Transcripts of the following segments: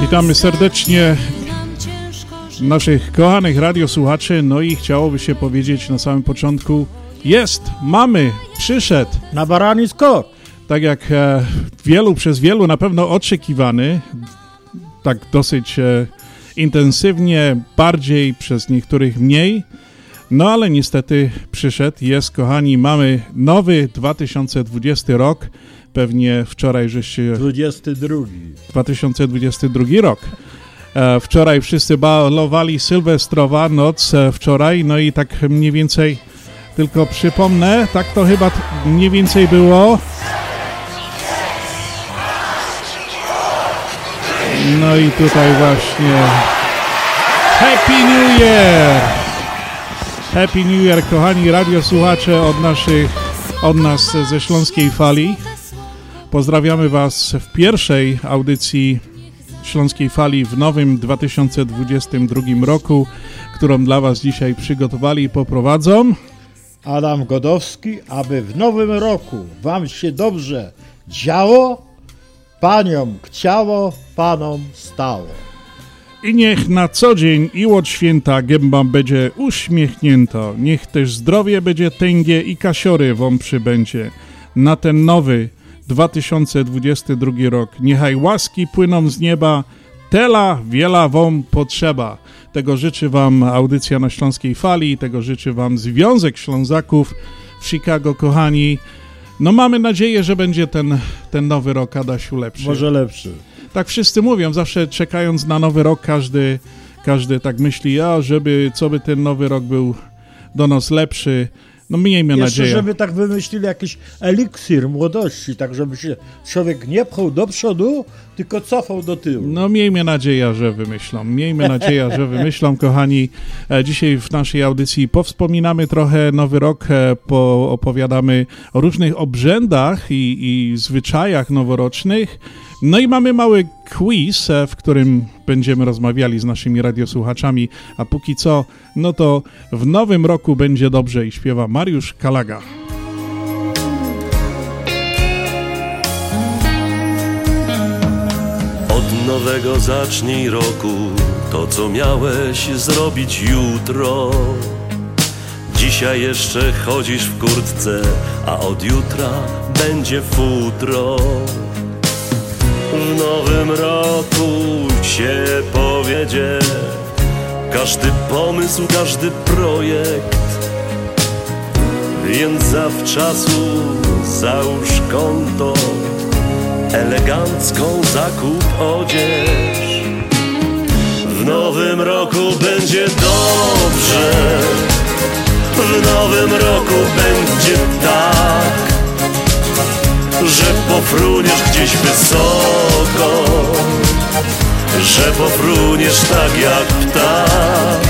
Witamy serdecznie naszych kochanych radiosłuchaczy. No i chciałoby się powiedzieć na samym początku: jest, mamy, przyszedł. Na barani skok. Tak jak e, wielu, przez wielu na pewno oczekiwany, tak dosyć e, intensywnie, bardziej przez niektórych mniej. No ale niestety przyszedł, jest kochani, mamy nowy 2020 rok. Pewnie wczoraj żeście 22. 2022 rok. E, wczoraj wszyscy balowali Sylwestrowa noc e, wczoraj, no i tak mniej więcej tylko przypomnę, tak to chyba mniej więcej było. No i tutaj właśnie Happy New Year! Happy New Year, kochani radiosłuchacze od naszych, od nas ze Śląskiej Fali. Pozdrawiamy Was w pierwszej audycji Śląskiej Fali w nowym 2022 roku, którą dla Was dzisiaj przygotowali i poprowadzą. Adam Godowski, aby w nowym roku wam się dobrze działo, paniom chciało, panom stało. I niech na co dzień i od święta gęba będzie uśmiechnięta. Niech też zdrowie będzie tęgie i kasiory wam przybędzie. Na ten nowy 2022 rok. Niechaj łaski płyną z nieba, tela wiela wam potrzeba. Tego życzy wam audycja na Śląskiej Fali, tego życzy wam Związek Ślązaków w Chicago, kochani. No mamy nadzieję, że będzie ten, ten nowy rok, Adasiu, lepszy Może lepszy. tak wszyscy mówią, zawsze czekając na nowy rok, każdy, każdy tak myśli, a żeby, co by ten nowy rok był do nas lepszy. No miejmy Jeszcze, nadzieję. żeby tak wymyślili jakiś eliksir młodości, tak żeby się człowiek nie pchał do przodu, tylko cofał do tyłu. No miejmy nadzieję, że wymyślą. Miejmy nadzieję, że wymyślą, kochani. E, Dzisiaj w naszej audycji powspominamy trochę nowy rok, e, poopowiadamy o różnych obrzędach i, i zwyczajach noworocznych. No i mamy mały quiz, e, w którym będziemy rozmawiali z naszymi radiosłuchaczami, a póki co, no to w nowym roku będzie dobrze i śpiewa Mariusz Kalaga. Od nowego zacznij roku to, co miałeś zrobić jutro. Dzisiaj jeszcze chodzisz w kurtce, a od jutra będzie futro. W nowym roku się powiedzie każdy pomysł, każdy projekt. Więc zawczasu załóż konto elegancką zakup odzież. W nowym roku będzie dobrze, w nowym roku pofruniesz gdzieś wysoko, że pofruniesz tak jak ptak.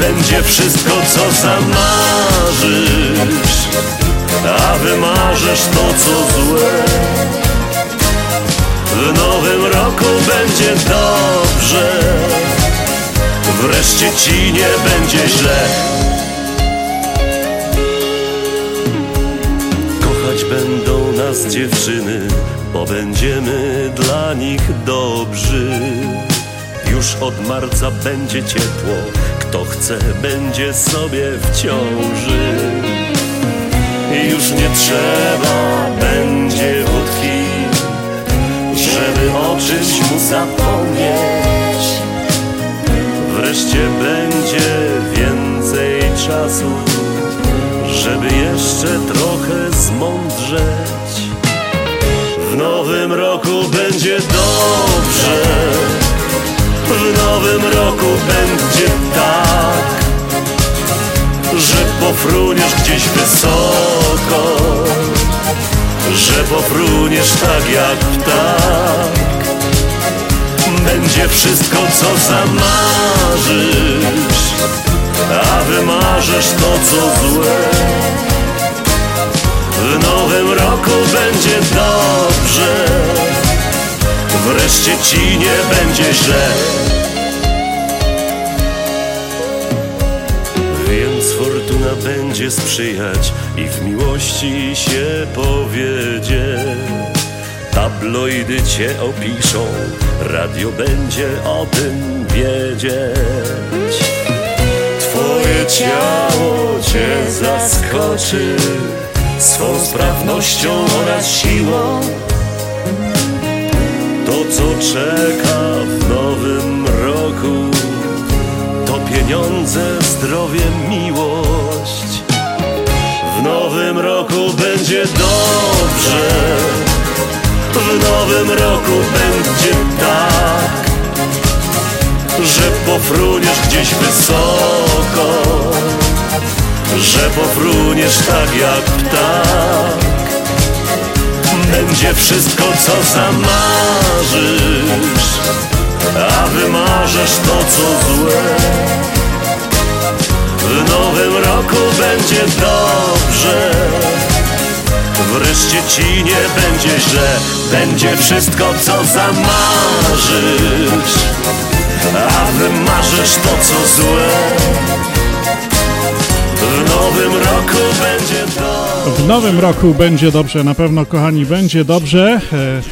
Będzie wszystko, co zamarzysz, a wymarzesz to, co złe. W nowym roku będzie dobrze, wreszcie ci nie będzie źle. Kochać będą nas dziewczyny, bo będziemy dla nich dobrzy. Już od marca będzie ciepło, kto chce, będzie sobie w ciąży. Już nie trzeba będzie wódki, żeby o czymś mu zapomnieć. Wreszcie będzie więcej czasu, żeby jeszcze trochę zmądrzeć. W nowym roku będzie dobrze, w nowym roku będzie tak że pofruniesz gdzieś wysoko, że pofruniesz tak jak ptak. Będzie wszystko, co zamarzysz, a wymarzysz to, co złe. W nowym roku będzie dobrze, wreszcie ci nie będzie źle. Więc fortuna będzie sprzyjać i w miłości się powiedzie. Tabloidy cię opiszą, radio będzie o tym wiedzieć. Ciało cię zaskoczy swą sprawnością oraz siłą. To, co czeka w nowym roku, to pieniądze, zdrowie, miłość. W nowym roku będzie dobrze, w nowym roku będzie tak, że pofruniesz gdzieś wysoko, że pofruniesz tak jak ptak. Będzie wszystko, co zamarzysz, a wymarzysz to, co złe. W nowym roku będzie dobrze, wreszcie ci nie będzie źle. Będzie wszystko, co zamarzysz, a wymarzysz to, co złe. W nowym roku będzie dobrze. W nowym roku będzie dobrze, na pewno, kochani, będzie dobrze. E,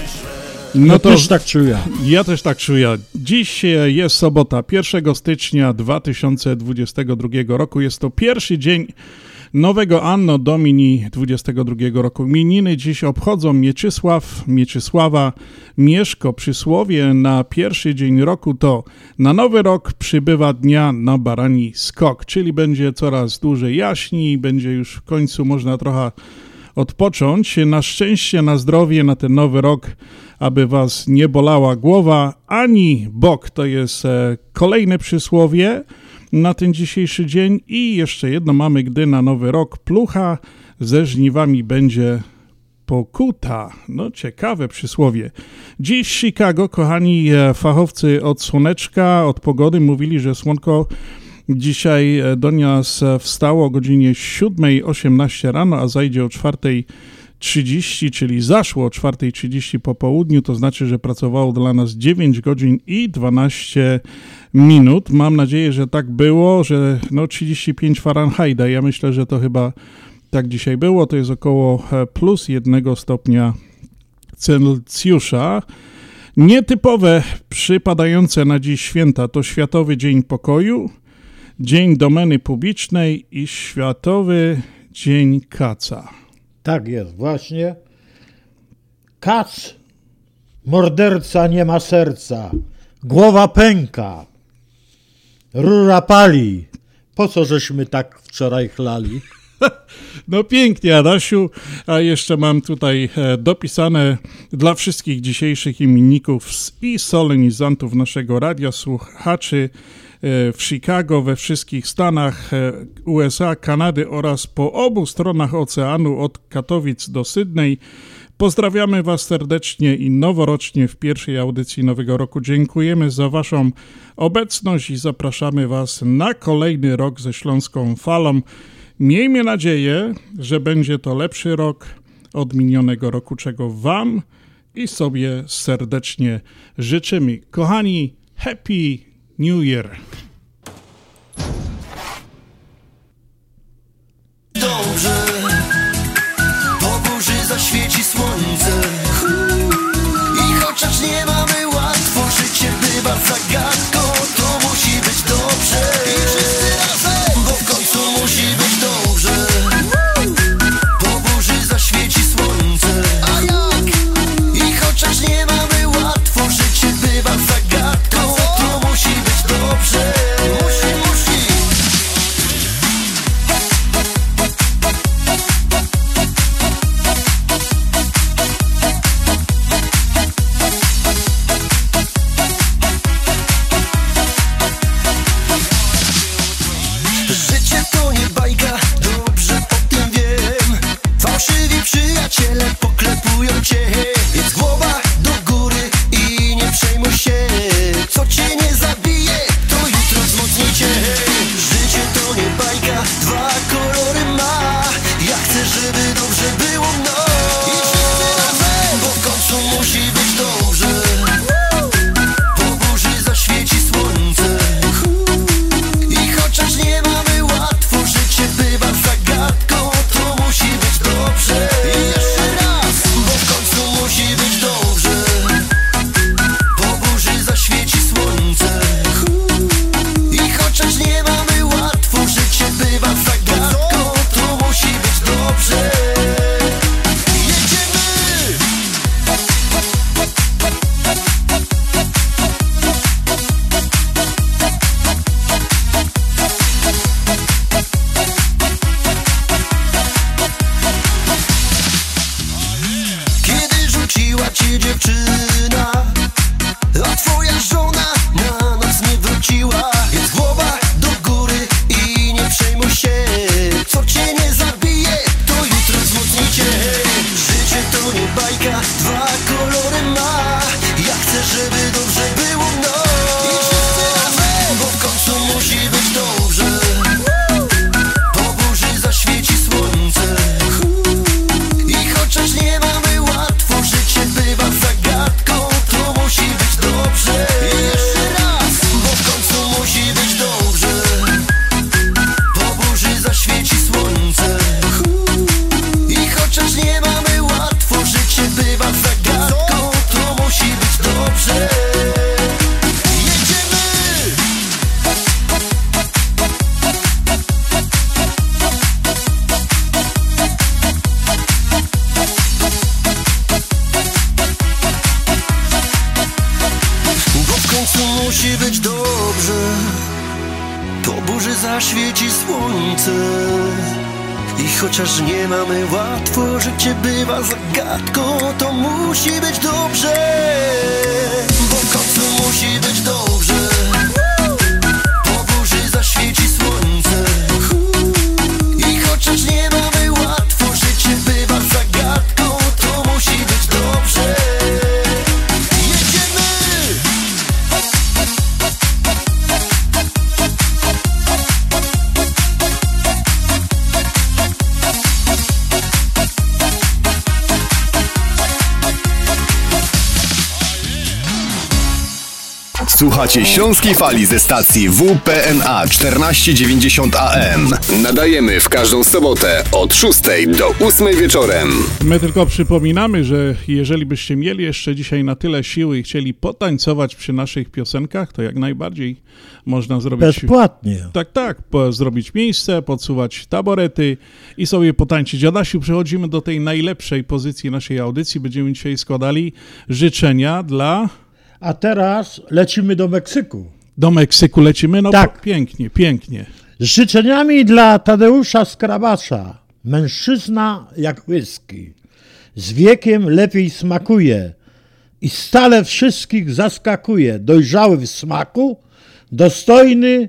No to to też tak czuję. ja też tak czuję. Dziś e, jest sobota, 1 stycznia 2022 roku. Jest to pierwszy dzień nowego Anno Domini 22 roku. Mininy dziś obchodzą Mieczysław, Mieczysława, Mieszko. Przysłowie na pierwszy dzień roku to na nowy rok przybywa dnia na barani skok, czyli będzie coraz dłużej jaśni, będzie już w końcu można trochę odpocząć. Na szczęście, na zdrowie, na ten nowy rok, aby was nie bolała głowa ani bok. To jest e, kolejne przysłowie na ten dzisiejszy dzień. I jeszcze jedno mamy, gdy na nowy rok plucha ze żniwami będzie pokuta. No, ciekawe przysłowie. Dziś Chicago, kochani e, fachowcy od słoneczka, od pogody mówili, że słonko dzisiaj e, do nas e, wstało o godzinie 7.18 rano, a zajdzie o 4.30, czyli zaszło o 4.30 po południu, to znaczy, że pracowało dla nas 9 godzin i 12 minut. Mam nadzieję, że tak było, że no 35 Fahrenheita. Ja myślę, że to chyba tak dzisiaj było. To jest około e, plus jednego stopnia Celsjusza. Nietypowe przypadające na dziś święta to Światowy Dzień Pokoju, Dzień Domeny Publicznej i Światowy Dzień Kaca. Tak jest, właśnie. Kac, morderca nie ma serca, głowa pęka, rura pali. Po co żeśmy tak wczoraj chlali? No pięknie, Adasiu. A jeszcze mam tutaj e, dopisane dla wszystkich dzisiejszych imienników i solenizantów naszego radia, słuchaczy w Chicago, we wszystkich Stanach e, USA, Kanady oraz po obu stronach oceanu od Katowic do Sydney. Pozdrawiamy Was serdecznie i noworocznie w pierwszej audycji Nowego Roku. Dziękujemy za Waszą obecność i zapraszamy Was na kolejny rok ze Śląską Falą. Miejmy nadzieję, że będzie to lepszy rok od minionego roku, czego Wam i sobie serdecznie życzymy. Kochani, Happy New Year! dobrze. Po burzy zaświeci słońce. I chociaż nie mamy łatwo Życie bywa zagadką wzmocnijcie Więc głowa Słuchacie Śląskiej Fali ze stacji WPNA 1490 AM. Nadajemy w każdą sobotę od 6 do 8 wieczorem. My tylko przypominamy, że jeżeli byście mieli jeszcze dzisiaj na tyle siły i chcieli potańcować przy naszych piosenkach, to jak najbardziej można zrobić... Bezpłatnie. Tak, tak, po, zrobić miejsce, podsuwać taborety i sobie potańczyć. Adasiu, przechodzimy do tej najlepszej pozycji naszej audycji. Będziemy dzisiaj składali życzenia dla... A teraz lecimy do Meksyku. Do Meksyku lecimy? No Tak. pięknie, pięknie. Z życzeniami dla Tadeusza Skrabacza. Mężczyzna jak whisky. Z wiekiem lepiej smakuje i stale wszystkich zaskakuje. Dojrzały w smaku, dostojny.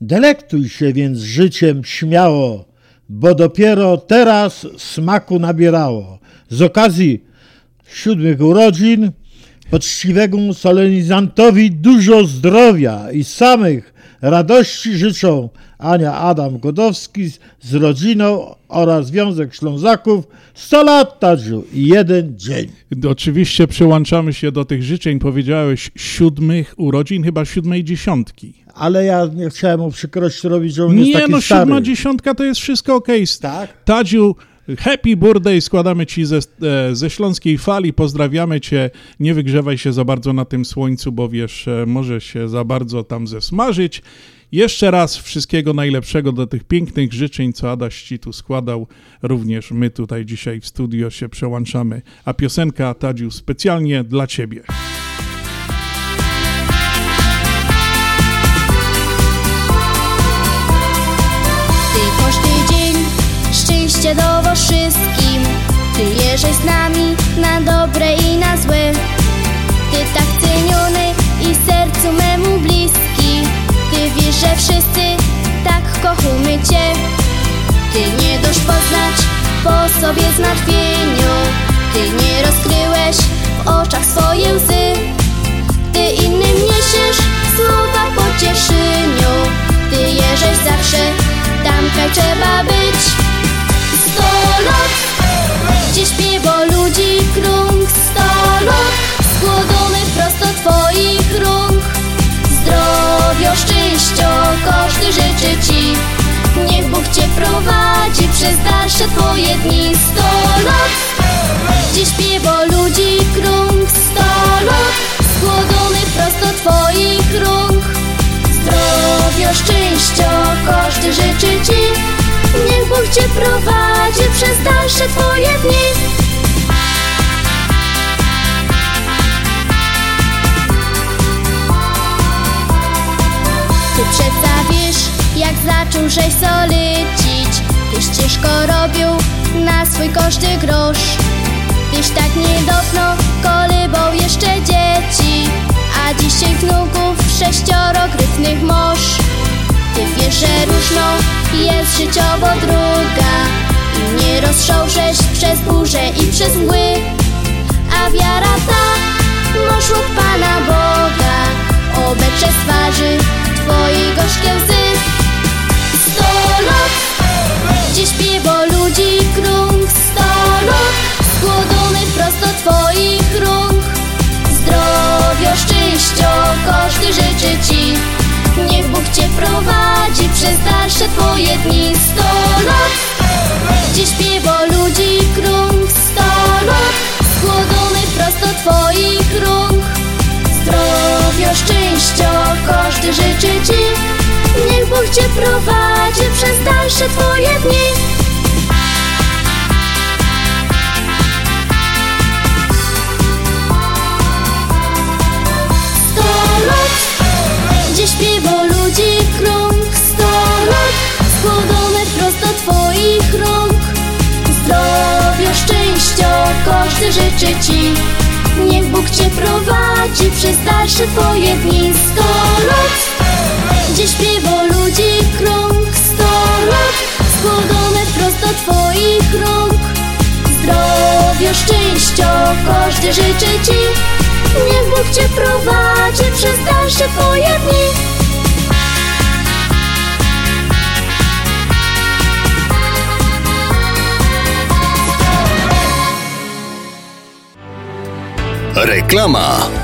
Delektuj się więc życiem śmiało, bo dopiero teraz smaku nabierało. Z okazji siódmych urodzin poczciwemu solenizantowi dużo zdrowia i samych radości życzą Ania Adam Godowski z- rodziną oraz Związek Ślązaków 100 lat Tadziu i jeden dzień. Oczywiście przyłączamy się do tych życzeń. Powiedziałeś siódmych urodzin, chyba siódmej dziesiątki. Ale ja nie chciałem mu przykrość robić, że on jest Nie, taki no stary. siódma dziesiątka to jest wszystko okej. Tak? Tadziu, happy birthday składamy Ci ze, e, ze Śląskiej Fali, pozdrawiamy Cię, nie wygrzewaj się za bardzo na tym słońcu, bo wiesz, e, może się za bardzo tam zesmażyć. Jeszcze raz wszystkiego najlepszego do tych pięknych życzeń, co Adaś Ci tu składał. Również my tutaj dzisiaj w studio się przełączamy. A piosenka, Tadziu, specjalnie dla Ciebie. Dowo wszystkim. Ty jeżeś z nami na dobre i na złe. Ty tak ceniony i sercu memu bliski. Ty wiesz, że wszyscy tak kochamy Cię. Ty nie dość poznać po sobie zmartwieniu. Ty nie rozkryłeś w oczach swoje łzy. Ty innym niesiesz słowa pocieszyniu Ty jeżeś zawsze tam, kraj trzeba być gdzie śpiewa ludzi krąg Sto lat, prosto twoich rąk. Zdrowio, szczęścia, każdy życzy ci. Niech Bóg cię prowadzi przez dalsze twoje dni. Sto lat, gdzie śpiewa ludzi krąg Sto lat, prosto twoich rąk. Zdrowio, szczęścia, każdy życzy ci Niech Bóg cię prowadzi przez dalsze twoje dni. Ty przeca wiesz, jak zaczął żeś solicić. Tyś ciężko robił na swój każdy grosz. Tyś tak niedawno kolybał jeszcze dzieci. A dzisiaj wnuków sześcioro gryfnych moż Ty wiesz, że różną jest życiowo droga I nie roztrząszesz przez burzę i przez mgły. A wiara ta moż od Pana Boga Obetrze z twarzy Twojej gorzkie łzy. Sto lat, gdzie śpiewa ludzi krąg Sto lat, prosto Twoich rąk. Zdrowia, szczęścia, każdy życzy Ci Niech Bóg Cię prowadzi przez dalsze Twoje dni Sto lat, gdzie śpiewa ludzi krąg Sto lat, skłodony prosto Twoich rąk. Zdrowia, szczęścia, każdy życzy Ci. Niech Bóg Cię prowadzi przez dalsze Twoje dni gdzie śpiewa ludzi krąg. Sto lat, prosto Twoich rąk. Zdrowia, szczęścia, każdy życzy Ci. Niech Bóg Cię prowadzi przez dalsze Twoje dni. Sto lat, gdzie śpiewa ludzi krąg. Sto lat, prosto Twoich rąk. Zdrowia, szczęścia, każdy życzy Ci Niech Bóg Cię prowadzi przez dalsze Twoje dni Reklama.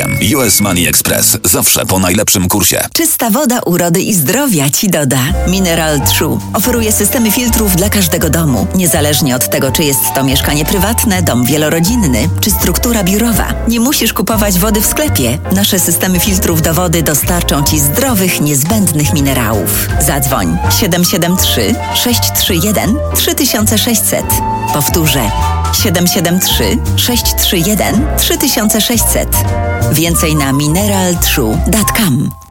US Money Express zawsze po najlepszym kursie. Czysta woda urody i zdrowia Ci doda. Mineral True oferuje systemy filtrów dla każdego domu, niezależnie od tego, czy jest to mieszkanie prywatne, dom wielorodzinny, czy struktura biurowa. Nie musisz kupować wody w sklepie. Nasze systemy filtrów do wody dostarczą Ci zdrowych, niezbędnych minerałów. Zadzwoń 773 631 3600. Powtórzę 773 631 3600. Więcej na mineraltrue.com.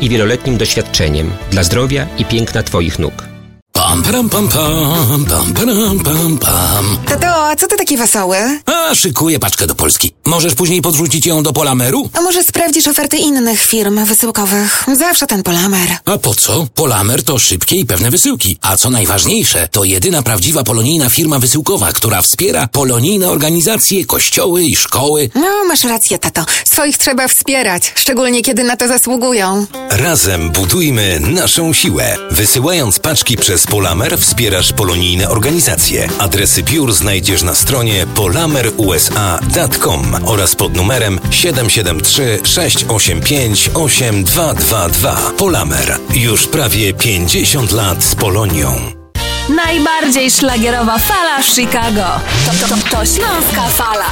i wieloletnim doświadczeniem dla zdrowia i piękna Twoich nóg. Pam, pam, pam, pam, pam, pam, pam, pam. Tato, a co ty taki wesoły? A, szykuję paczkę do Polski. Możesz później podrzucić ją do Polameru? A może sprawdzisz oferty innych firm wysyłkowych? Zawsze ten Polamer. A po co? Polamer to szybkie i pewne wysyłki. A co najważniejsze, to jedyna prawdziwa polonijna firma wysyłkowa, która wspiera polonijne organizacje, kościoły i szkoły. No, masz rację, tato. Swoich trzeba wspierać, szczególnie kiedy na to zasługują. Razem budujmy naszą siłę. Wysyłając paczki przez Polonię Polamer wspierasz polonijne organizacje. Adresy biur znajdziesz na stronie polamerusa.com oraz pod numerem 773 685 8222. Polamer. Już prawie 50 lat z Polonią. Najbardziej szlagierowa fala Chicago. To, to, to, to Śląska Fala.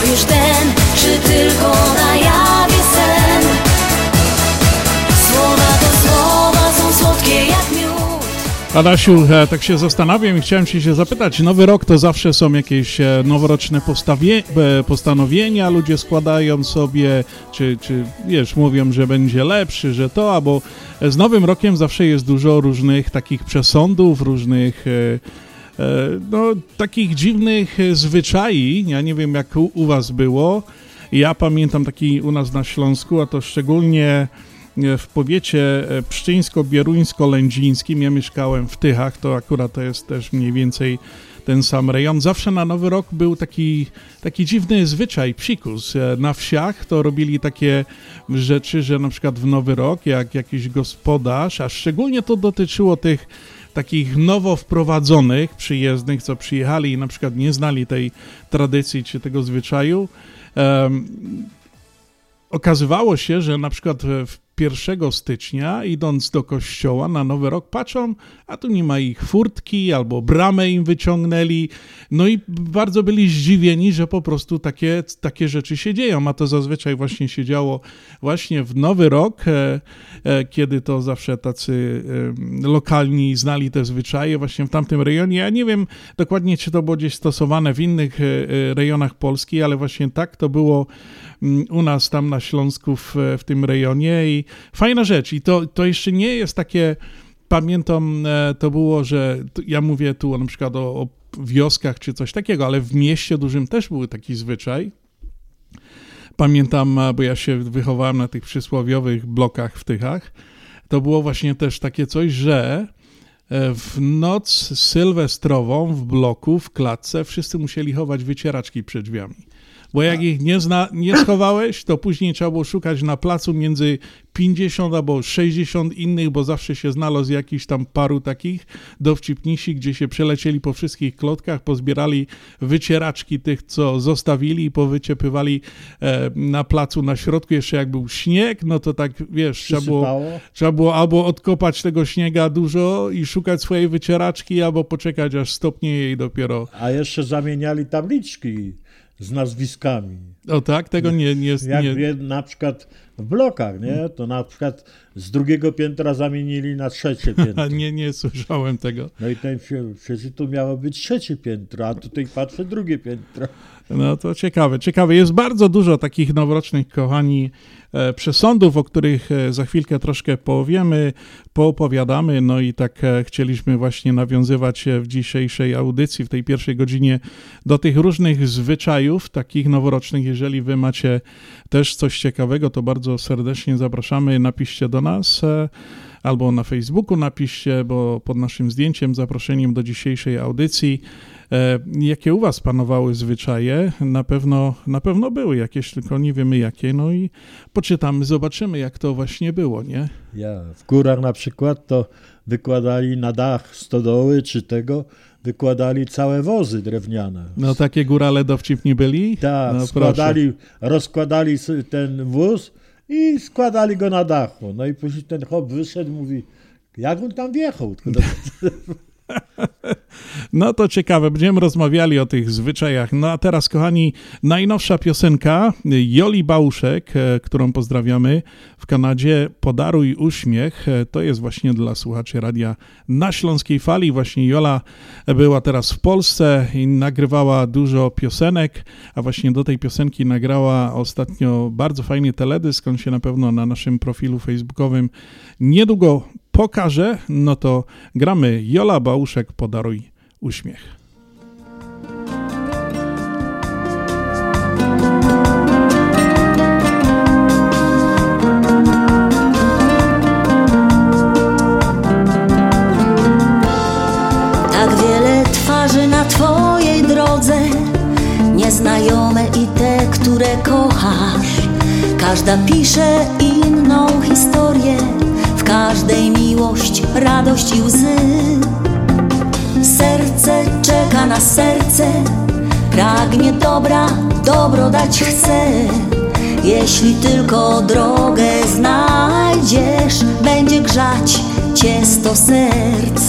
To już ten Czy tylko na jawie sen? Słowa do słowa są słodkie jak miód. Adasiu, e, tak się zastanawiam i chciałem się, zapytać, nowy rok to zawsze są jakieś e, noworoczne postawie, e, postanowienia, ludzie składają sobie, czy, czy wiesz, mówią, że będzie lepszy, że to, albo z nowym rokiem zawsze jest dużo różnych takich przesądów, różnych no, takich dziwnych e, zwyczai, ja nie wiem jak u, u was było, ja pamiętam taki u nas na Śląsku, a to szczególnie w powiecie e, pszczyńsko-bieruńsko-lędzińskim. Ja mieszkałem w Tychach, to akurat to jest też mniej więcej ten sam rejon. Zawsze na Nowy Rok był taki, taki dziwny zwyczaj, psikus. E, Na wsiach to robili takie rzeczy, że na przykład w Nowy Rok, jak jakiś gospodarz, a szczególnie to dotyczyło tych takich nowo wprowadzonych przyjezdnych, co przyjechali i na przykład nie znali tej tradycji czy tego zwyczaju, em, okazywało się, że na przykład w 1 stycznia, idąc do kościoła na Nowy Rok, patrzą, a tu nie ma ich furtki, albo bramę im wyciągnęli. No i bardzo byli zdziwieni, że po prostu takie, takie rzeczy się dzieją, a to zazwyczaj właśnie się działo właśnie w Nowy Rok, e, e, kiedy to zawsze tacy lokalni znali te zwyczaje właśnie w tamtym rejonie. Ja nie wiem dokładnie, czy to było gdzieś stosowane w innych e, rejonach Polski, ale właśnie tak to było u nas tam na Śląsku w, w tym rejonie i fajna rzecz. I to, to jeszcze nie jest takie, pamiętam, e, to było, że ja mówię tu na przykład o, o wioskach czy coś takiego, ale w mieście dużym też był taki zwyczaj. Pamiętam, e, bo ja się wychowałem na tych przysłowiowych blokach w Tychach, to było właśnie też takie coś, że e, w noc sylwestrową w bloku, w klatce wszyscy musieli chować wycieraczki przed drzwiami. Bo jak ich nie, zna, nie schowałeś, to później trzeba było szukać na placu między 50 albo 60 innych, bo zawsze się znalazł jakiś tam paru takich dowcipnisi, gdzie się przelecieli po wszystkich klotkach, pozbierali wycieraczki tych, co zostawili i powyciepywali e, na placu na środku. Jeszcze jak był śnieg, no to tak, wiesz, trzeba było, trzeba było albo odkopać tego śniega dużo i szukać swojej wycieraczki, albo poczekać, aż stopnie jej dopiero. A jeszcze zamieniali tabliczki z nazwiskami. O tak, tego nie... nie, Jak nie wie, na przykład w blokach, nie? To na przykład z drugiego piętra zamienili na trzecie piętro. nie, nie słyszałem tego. No i ten się- przecież tu miało być trzecie piętro, a tutaj patrzę drugie piętro. No to ciekawe, ciekawe. Jest bardzo dużo takich noworocznych, kochani, przesądów, o których e, za chwilkę troszkę powiemy, poopowiadamy. No i tak e, chcieliśmy właśnie nawiązywać e, w dzisiejszej audycji, w tej pierwszej godzinie, do tych różnych zwyczajów, takich noworocznych. Jeżeli wy macie też coś ciekawego, to bardzo serdecznie zapraszamy. Napiszcie do nas. e, Albo na Facebooku napiszcie, bo pod naszym zdjęciem, zaproszeniem do dzisiejszej audycji E, Jakie u Was panowały zwyczaje? Na pewno, na pewno były jakieś, tylko nie wiemy jakie. No i poczytamy, zobaczymy, jak to właśnie było, nie? Ja, w górach na przykład to wykładali na dach stodoły czy tego, wykładali całe wozy drewniane. No takie górale dowcipni byli? Tak, no, składali, rozkładali s- ten wóz i składali go na dachu. No i później ten chłop wyszedł mówi, jak on tam wjechał? No to ciekawe, będziemy rozmawiali o tych zwyczajach. No a teraz, kochani, najnowsza piosenka Joli Bałuszek, e, którą pozdrawiamy w Kanadzie. Podaruj uśmiech. E, To jest właśnie dla słuchaczy radia na Śląskiej Fali. Właśnie Jola była teraz w Polsce i nagrywała dużo piosenek, a właśnie do tej piosenki nagrała ostatnio bardzo fajny teledysk. On się na pewno na naszym profilu facebookowym niedługo pokaże. No to gramy Jola Bałuszek, Podaruj uśmiech. Tak wiele twarzy na twojej drodze Nieznajome i te, które kochasz Każda pisze inną historię każdej miłość, radość i łzy. Serce czeka na serce Pragnie dobra, dobro dać chce. Jeśli tylko drogę znajdziesz Będzie grzać cię sto serc.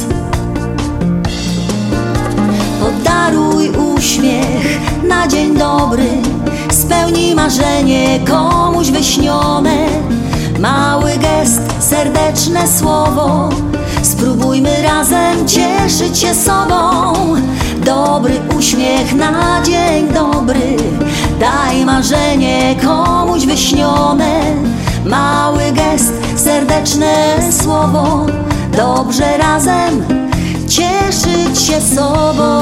Podaruj uśmiech na dzień dobry Spełnij marzenie komuś wyśnione Mały gest, serdeczne słowo. Spróbujmy razem cieszyć się sobą. Dobry uśmiech na dzień dobry. Daj marzenie komuś wyśnione. Mały gest, serdeczne słowo. Dobrze razem cieszyć się sobą.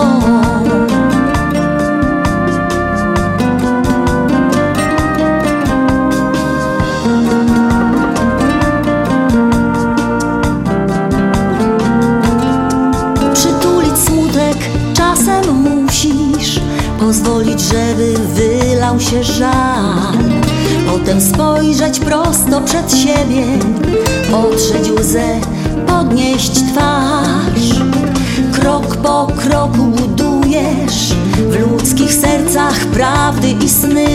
Pozwolić, żeby wylał się żal. Potem spojrzeć prosto przed siebie, otrzeć łzę, podnieść twarz. Krok po kroku budujesz w ludzkich sercach prawdy i sny.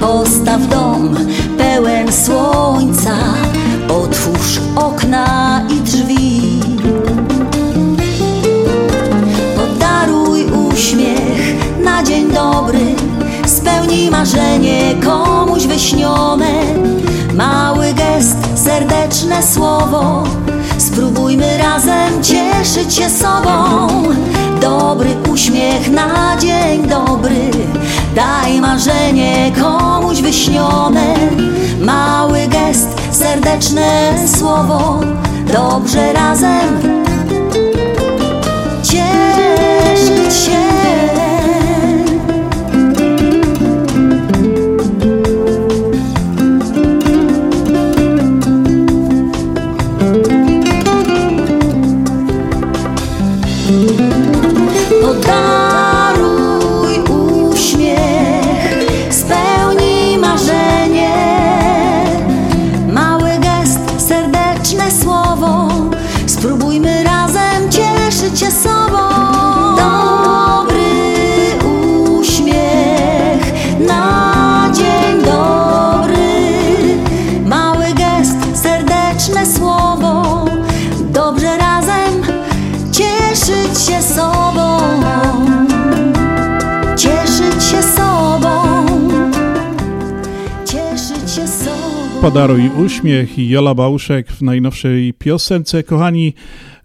Postaw dom pełen słońca, otwórz okna i drzwi. Podaruj uśmiech na dzień dobry, spełnij marzenie komuś wyśnione. Mały gest, serdeczne słowo, spróbujmy razem cieszyć się sobą. Dobry uśmiech na dzień dobry, daj marzenie komuś wyśnione. Mały gest, serdeczne słowo, dobrze razem Podaruj uśmiech i Jola Bałuszek w najnowszej piosence. Kochani,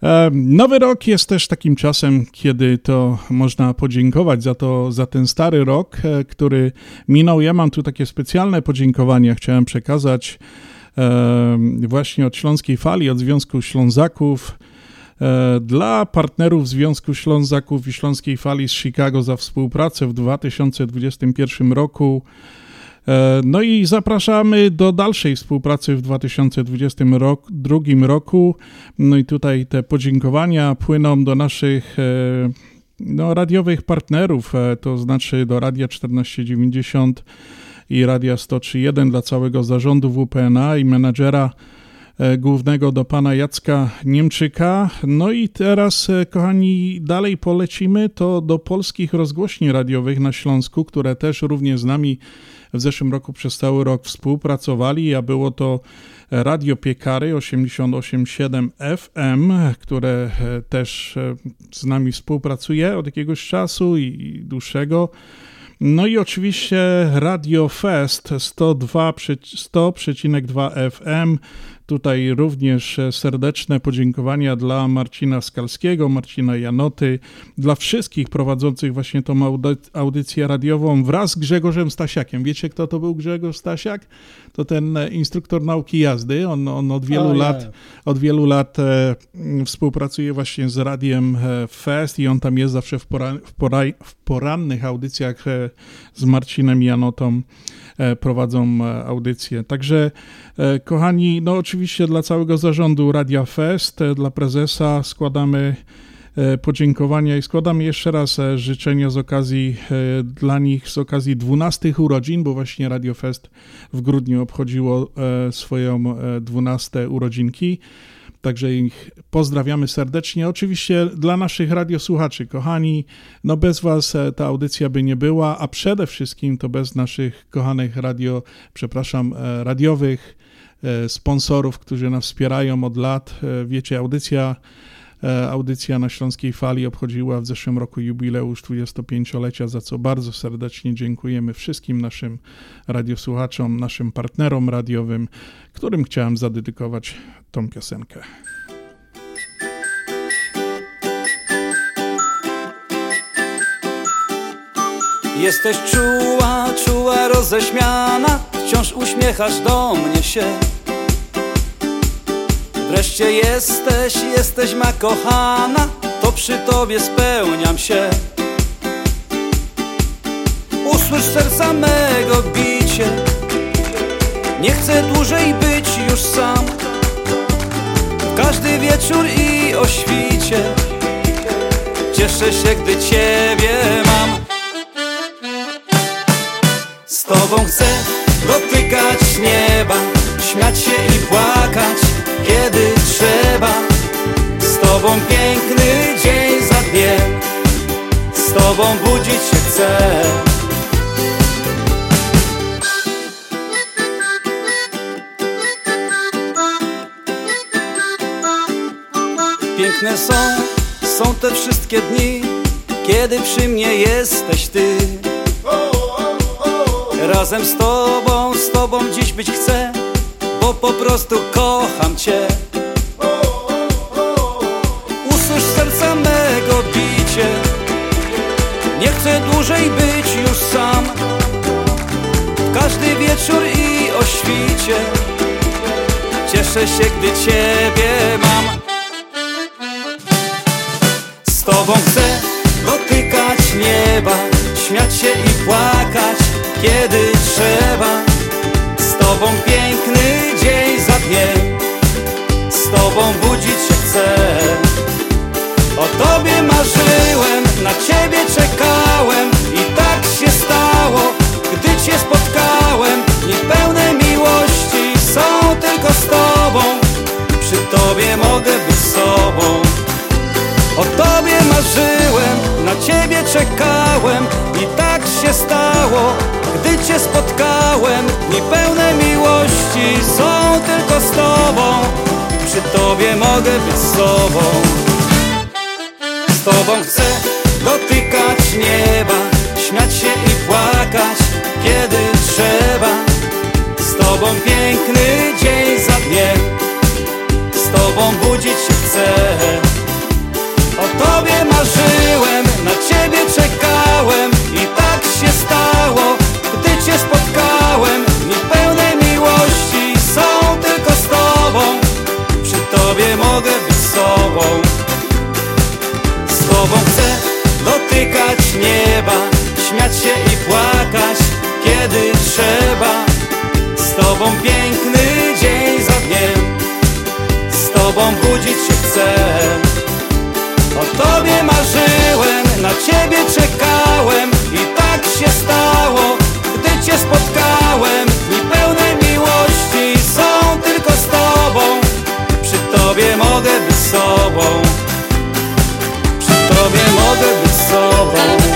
e, nowy rok jest też takim czasem, kiedy to można podziękować za to, za ten stary rok, e, który minął. Ja mam tu takie specjalne podziękowania, chciałem przekazać e, właśnie od Śląskiej Fali, od Związku Ślązaków, dla partnerów Związku Ślązaków i Śląskiej Fali z Chicago za współpracę w 2021 roku. E, no i zapraszamy do dalszej współpracy w 2022 roku. No i tutaj te podziękowania płyną do naszych e, no, radiowych partnerów, e, to znaczy do Radia 1490 i Radia 103.1 dla całego zarządu WPNA i menadżera głównego do pana Jacka Niemczyka. No i teraz, kochani, dalej polecimy to do polskich rozgłośni radiowych na Śląsku, które też również z nami w zeszłym roku przez cały rok współpracowali, a było to Radio Piekary 88.7 FM, które e, też e, z nami współpracuje od jakiegoś czasu i dłuższego. No i oczywiście Radio Fest 102,2 FM, Tutaj również serdeczne podziękowania dla Marcina Skalskiego, Marcina Janoty, dla wszystkich prowadzących właśnie tą audycję radiową wraz z Grzegorzem Stasiakiem. Wiecie, kto to był Grzegorz Stasiak? To ten instruktor nauki jazdy. On, on od wielu lat, od wielu lat e, współpracuje właśnie z Radiem e, Fest i on tam jest zawsze w, w, pora, w porannych audycjach e, z Marcinem Janotą. E, prowadzą e, audycję. Także, e, kochani, no oczywiście dla całego zarządu Radia Fest, dla prezesa składamy podziękowania i składamy jeszcze raz życzenia z okazji dla nich, z okazji 12 urodzin, bo właśnie Radio Fest w grudniu obchodziło swoją 12 urodzinki. Także ich pozdrawiamy serdecznie. Oczywiście dla naszych radiosłuchaczy, kochani, no bez Was e, ta audycja by nie była, a przede wszystkim to bez naszych kochanych radio, przepraszam, e, radiowych e, sponsorów, którzy nas wspierają od lat. Wiecie, audycja Audycja na Śląskiej Fali obchodziła w zeszłym roku jubileusz 25-lecia, za co bardzo serdecznie dziękujemy wszystkim naszym radiosłuchaczom, naszym partnerom radiowym, którym chciałem zadedykować tą piosenkę. Jesteś czuła, czuła, roześmiana Wciąż uśmiechasz do mnie się. Wreszcie jesteś, jesteś ma kochana To przy tobie spełniam się. Usłysz serca mego bicie. Nie chcę dłużej być już sam Każdy wieczór i o świcie. Cieszę się, gdy ciebie mam. Z tobą chcę dotykać nieba Śmiać się i płakać, kiedy trzeba. Z tobą piękny dzień za dniem. Z tobą budzić się chcę Piękne są, są te wszystkie dni Kiedy przy mnie jesteś Ty. Razem z Tobą, z Tobą dziś być chcę Bo po prostu kocham Cię. Usłysz serca mego bicie. Nie chcę dłużej być już sam. Każdy wieczór i o świcie. Cieszę się, gdy Ciebie mam Tobą chcę dotykać nieba Śmiać się i płakać, kiedy trzeba. Z Tobą piękny dzień za dniem Z Tobą budzić się chcę. O Tobie marzyłem, na Ciebie czekałem I tak się stało, gdy Cię spotkałem. Niepełne miłości są tylko z Tobą Przy Tobie mogę być sobą na Ciebie czekałem I tak się stało, gdy Cię spotkałem. Dni pełne miłości są tylko z Tobą. Przy Tobie mogę być sobą. Z Tobą chcę dotykać nieba Śmiać się i płakać, kiedy trzeba. Z Tobą piękny dzień za dniem. Z tobą budzić się chcę. O tobie marzyłem, na ciebie czekałem I tak się stało, gdy cię spotkałem. Dni pełne miłości są tylko z tobą. Przy tobie mogę być sobą. Z tobą chcę dotykać nieba Śmiać się i płakać, kiedy trzeba. Z tobą piękny dzień za dniem. Z tobą budzić się chcę. O tobie marzyłem, na ciebie czekałem I tak się stało, gdy cię spotkałem. Dni pełne miłości są tylko z tobą. Przy tobie mogę być sobą. Przy tobie mogę być sobą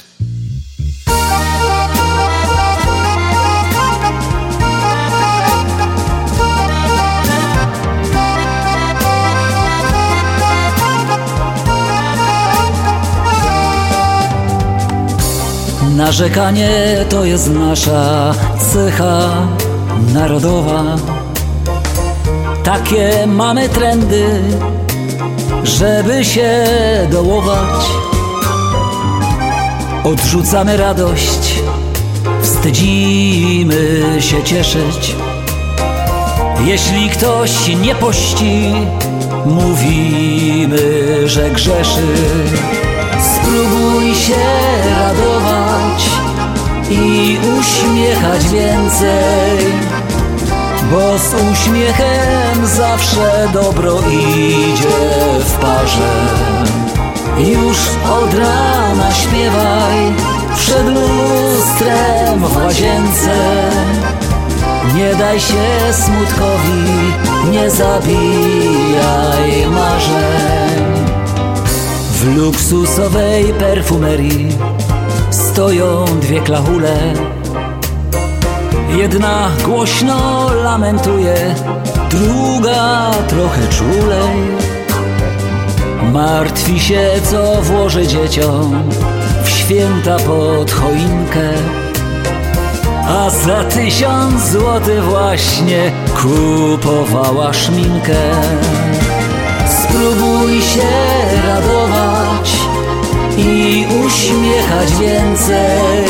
Narzekanie to jest nasza cecha narodowa. Takie mamy trendy, żeby się dołować. Odrzucamy radość, wstydzimy się cieszyć. Jeśli ktoś nie pości, mówimy, że grzeszy. Spróbuj się radować i uśmiechać więcej, bo z uśmiechem zawsze dobro idzie w parze. Już od rana śpiewaj przed lustrem w łazience. Nie daj się smutkowi, nie zabijaj marzeń. W luksusowej perfumerii stoją dwie klachule. Jedna głośno lamentuje, druga trochę czulej. Martwi się, co włoży dzieciom w święta pod choinkę. A za tysiąc złotych właśnie kupowała szminkę. Spróbuj się radować i uśmiechać więcej,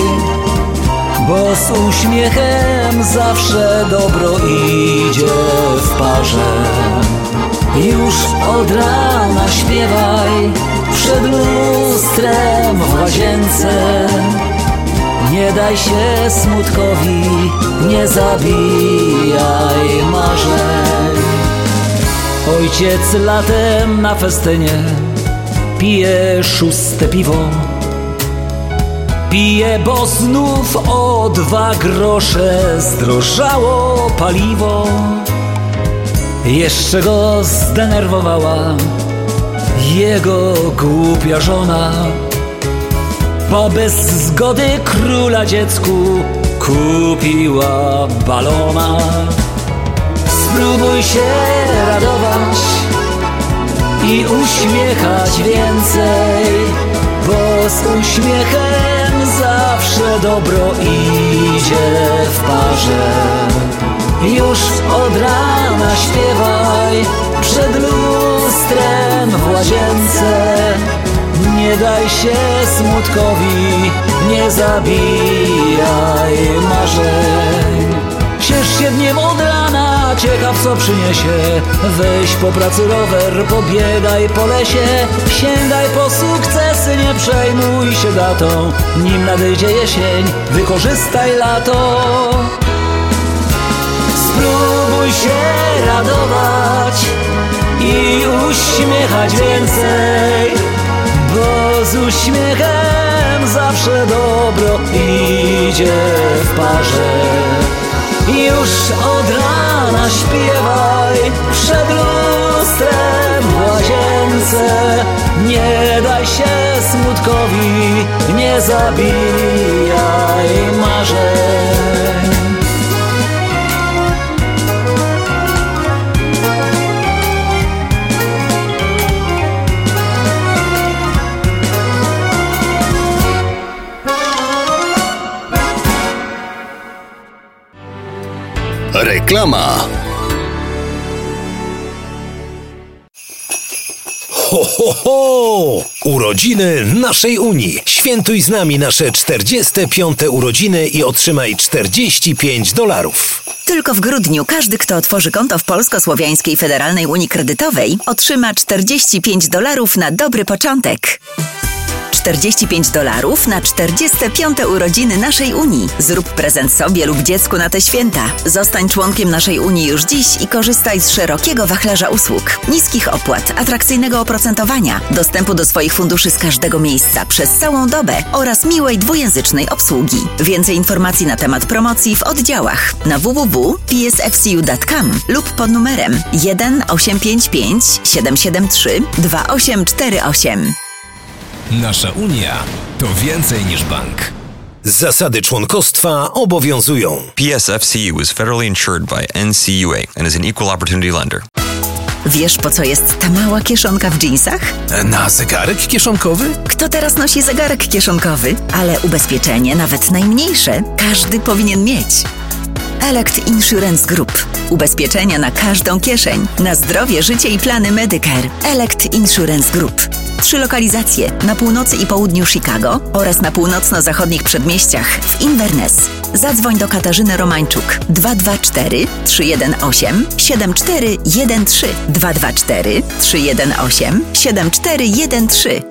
bo z uśmiechem zawsze dobro idzie w parze. Już od rana śpiewaj przed lustrem w łazience. Nie daj się smutkowi, nie zabijaj marzeń. Ojciec latem na festynie pije szóste piwo. Pije, bo znów o dwa grosze zdrożało paliwo. Jeszcze go zdenerwowała jego głupia żona, bo bez zgody króla dziecku kupiła balona. Spróbuj się radować i uśmiechać więcej, bo z uśmiechem zawsze dobro idzie w parze. Już od rana śpiewaj przed lustrem w łazience. Nie daj się smutkowi, nie zabijaj marzeń. Ciesz się dniem od rana, ciekaw co przyniesie. Weź po pracy rower, pobiegaj po lesie. Sięgaj po sukcesy, nie przejmuj się datą. Nim nadejdzie jesień, wykorzystaj lato. Spróbuj się radować i uśmiechać więcej Bo z uśmiechem zawsze dobro idzie w parze już od rana śpiewaj Przed lustrem w łazience. Nie daj się smutkowi Nie zabijaj marzeń Reklama. Ho, ho, ho! Urodziny naszej Unii. Świętuj z nami nasze 45. urodziny i otrzymaj 45 dolarów. Tylko w grudniu każdy, kto otworzy konto w Polsko-Słowiańskiej Federalnej Unii Kredytowej, otrzyma 45 dolarów na dobry początek. 45 dolarów na 45 urodziny naszej Unii. Zrób prezent sobie lub dziecku na te święta. Zostań członkiem naszej Unii już dziś i korzystaj z szerokiego wachlarza usług, niskich opłat, atrakcyjnego oprocentowania, dostępu do swoich funduszy z każdego miejsca przez całą dobę oraz miłej dwujęzycznej obsługi. Więcej informacji na temat promocji w oddziałach na www.psfcu.com lub pod numerem 1 855 773 2848. Nasza Unia to więcej niż bank. Zasady członkostwa obowiązują. PSFCU is federally insured by NCUA and is an equal opportunity lender. Wiesz, po co jest ta mała kieszonka w dżinsach? Na zegarek kieszonkowy? Kto teraz nosi zegarek kieszonkowy? Ale ubezpieczenie, nawet najmniejsze, każdy powinien mieć. Elect Insurance Group. Ubezpieczenia na każdą kieszeń. Na zdrowie, życie i plany Medicare. Elect Insurance Group. Trzy lokalizacje na północy i południu Chicago oraz na północno-zachodnich przedmieściach w Inverness. Zadzwoń do Katarzyny Romańczuk 224 318 7413 224 318 7413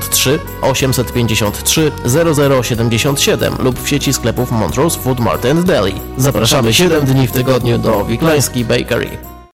853 0077 lub w sieci sklepów Montrose Food Mart and Deli. Zapraszamy 7 dni w tygodniu do Wiklański Bakery.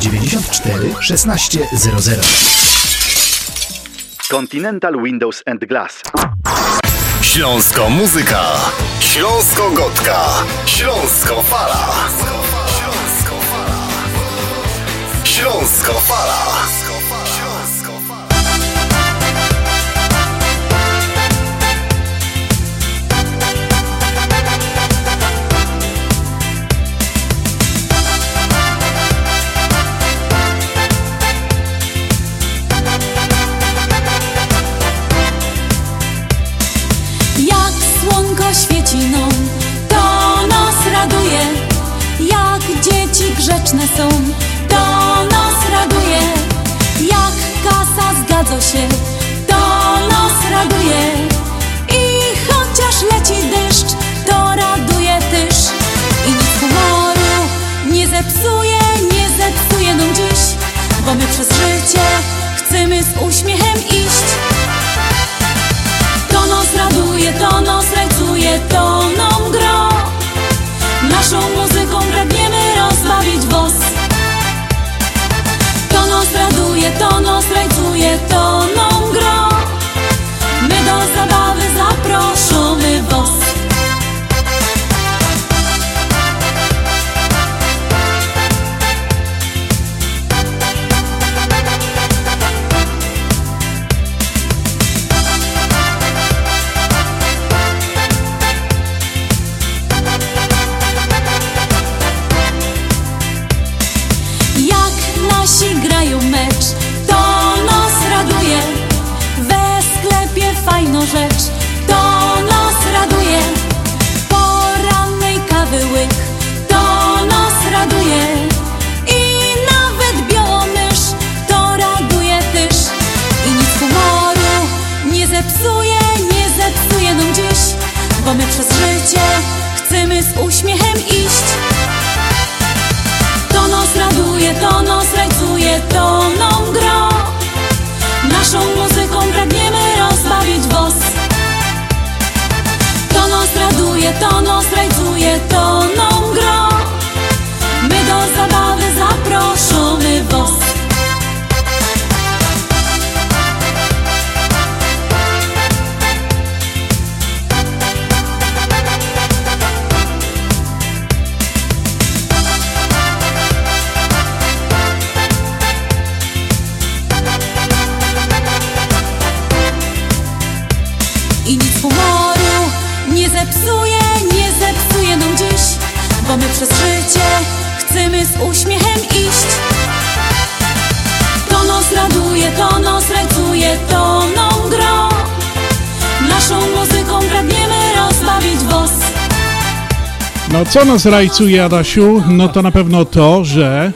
1600. Continental Windows and Glass. Śląsko muzyka. Śląsko gotka. Śląsko fala. Śląsko fala. Jak są, to nas raduje. Jak kasa zgadza się, to nas raduje. I chociaż leci deszcz, to raduje też. I nic humoru nie zepsuje, nie zepsuje nam dziś, bo my przez życie chcemy z uśmiechem co nas rajcuje, Adasiu? No to na pewno to, że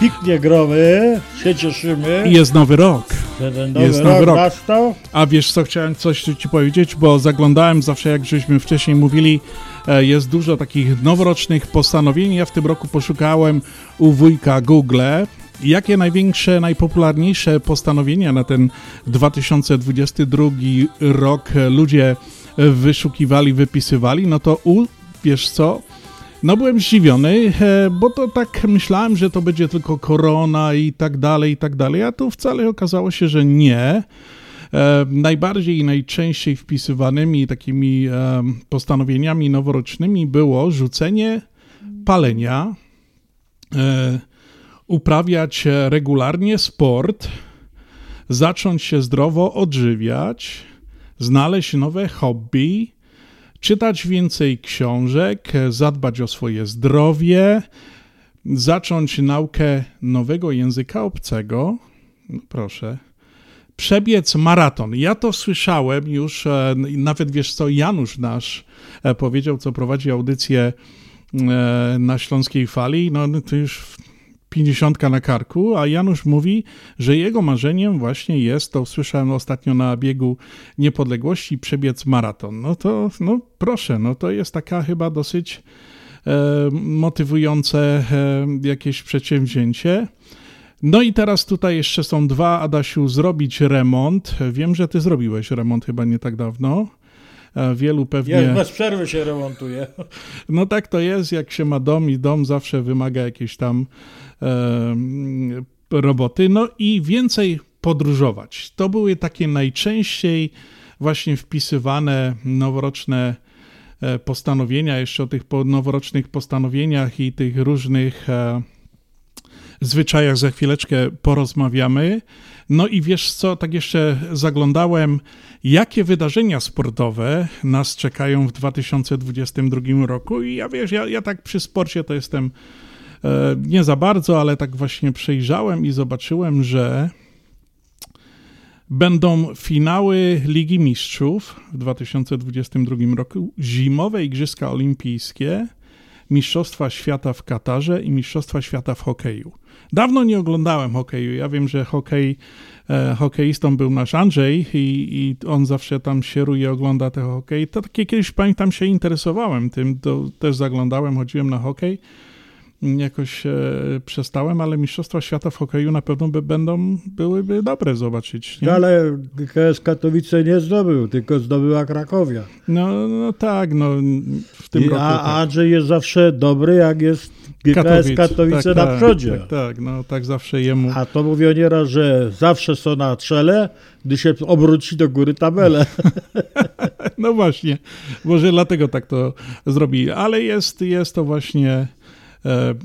Piknie gromy, się cieszymy. jest nowy rok. Nowy Jest rok nowy rok. nastał. A wiesz co, chciałem coś ci powiedzieć, bo zaglądałem zawsze, jak żeśmy wcześniej mówili, e, jest dużo takich noworocznych postanowień. Ja w tym roku poszukałem u wujka Google, jakie największe, najpopularniejsze postanowienia na ten 2022 rok ludzie wyszukiwali, wypisywali. No to u, wiesz co, no byłem zdziwiony, e, bo to tak myślałem, że to będzie tylko korona i tak dalej, i tak dalej, a tu wcale okazało się, że nie. E, najbardziej i najczęściej wpisywanymi takimi e, postanowieniami noworocznymi było rzucenie palenia, uprawiać regularnie sport, zacząć się zdrowo odżywiać, znaleźć nowe hobby, czytać więcej książek, zadbać o swoje zdrowie, zacząć naukę nowego języka obcego. No proszę. Przebiec maraton. Ja to słyszałem już, e, nawet wiesz co, Janusz nasz e, powiedział, co prowadzi audycję e, na Śląskiej Fali. No to już pięćdziesiątka na karku, a Janusz mówi, że jego marzeniem właśnie jest, to słyszałem ostatnio na biegu niepodległości, przebiec maraton. No to, no proszę, no to jest taka chyba dosyć e, motywujące e, jakieś przedsięwzięcie. No i teraz tutaj jeszcze są dwa, Adasiu, zrobić remont. Wiem, że ty zrobiłeś remont chyba nie tak dawno. Wielu pewnie... Ja bez przerwy się remontuje. No tak to jest, jak się ma dom i dom zawsze wymaga jakiejś tam roboty. No i więcej podróżować. To były takie najczęściej właśnie wpisywane noworoczne e, postanowienia. Jeszcze o tych noworocznych postanowieniach i tych różnych e, zwyczajach za chwileczkę porozmawiamy. No i wiesz co, tak jeszcze zaglądałem, jakie wydarzenia sportowe nas czekają w 2022 roku i ja wiesz, ja, ja tak przy sporcie to jestem nie za bardzo, ale tak właśnie przejrzałem i zobaczyłem, że będą finały Ligi Mistrzów w 2022 roku, zimowe Igrzyska Olimpijskie, Mistrzostwa Świata w Katarze i Mistrzostwa Świata w hokeju. Dawno nie oglądałem hokeju. Ja wiem, że hokej, e, hokeistą był nasz Andrzej i, i on zawsze tam sieruje, ogląda te hokej. To takie kiedyś pamiętam się interesowałem tym, to też zaglądałem, chodziłem na hokej. Jakoś e, przestałem, ale Mistrzostwa Świata w hokeju na pewno by, będą, byłyby dobre zobaczyć. Nie? Ale GKS Katowice nie zdobył, tylko zdobyła Krakowia. No, no tak, no w tym I, roku. a tak. Andrzej jest zawsze dobry, jak jest GKS Katowice tak, na tak, przodzie. Tak, tak, no tak zawsze jemu. A to mówią nieraz, że zawsze są na czele, gdy się obróci do góry tabelę. No właśnie, może dlatego tak to zrobili, ale jest, jest to właśnie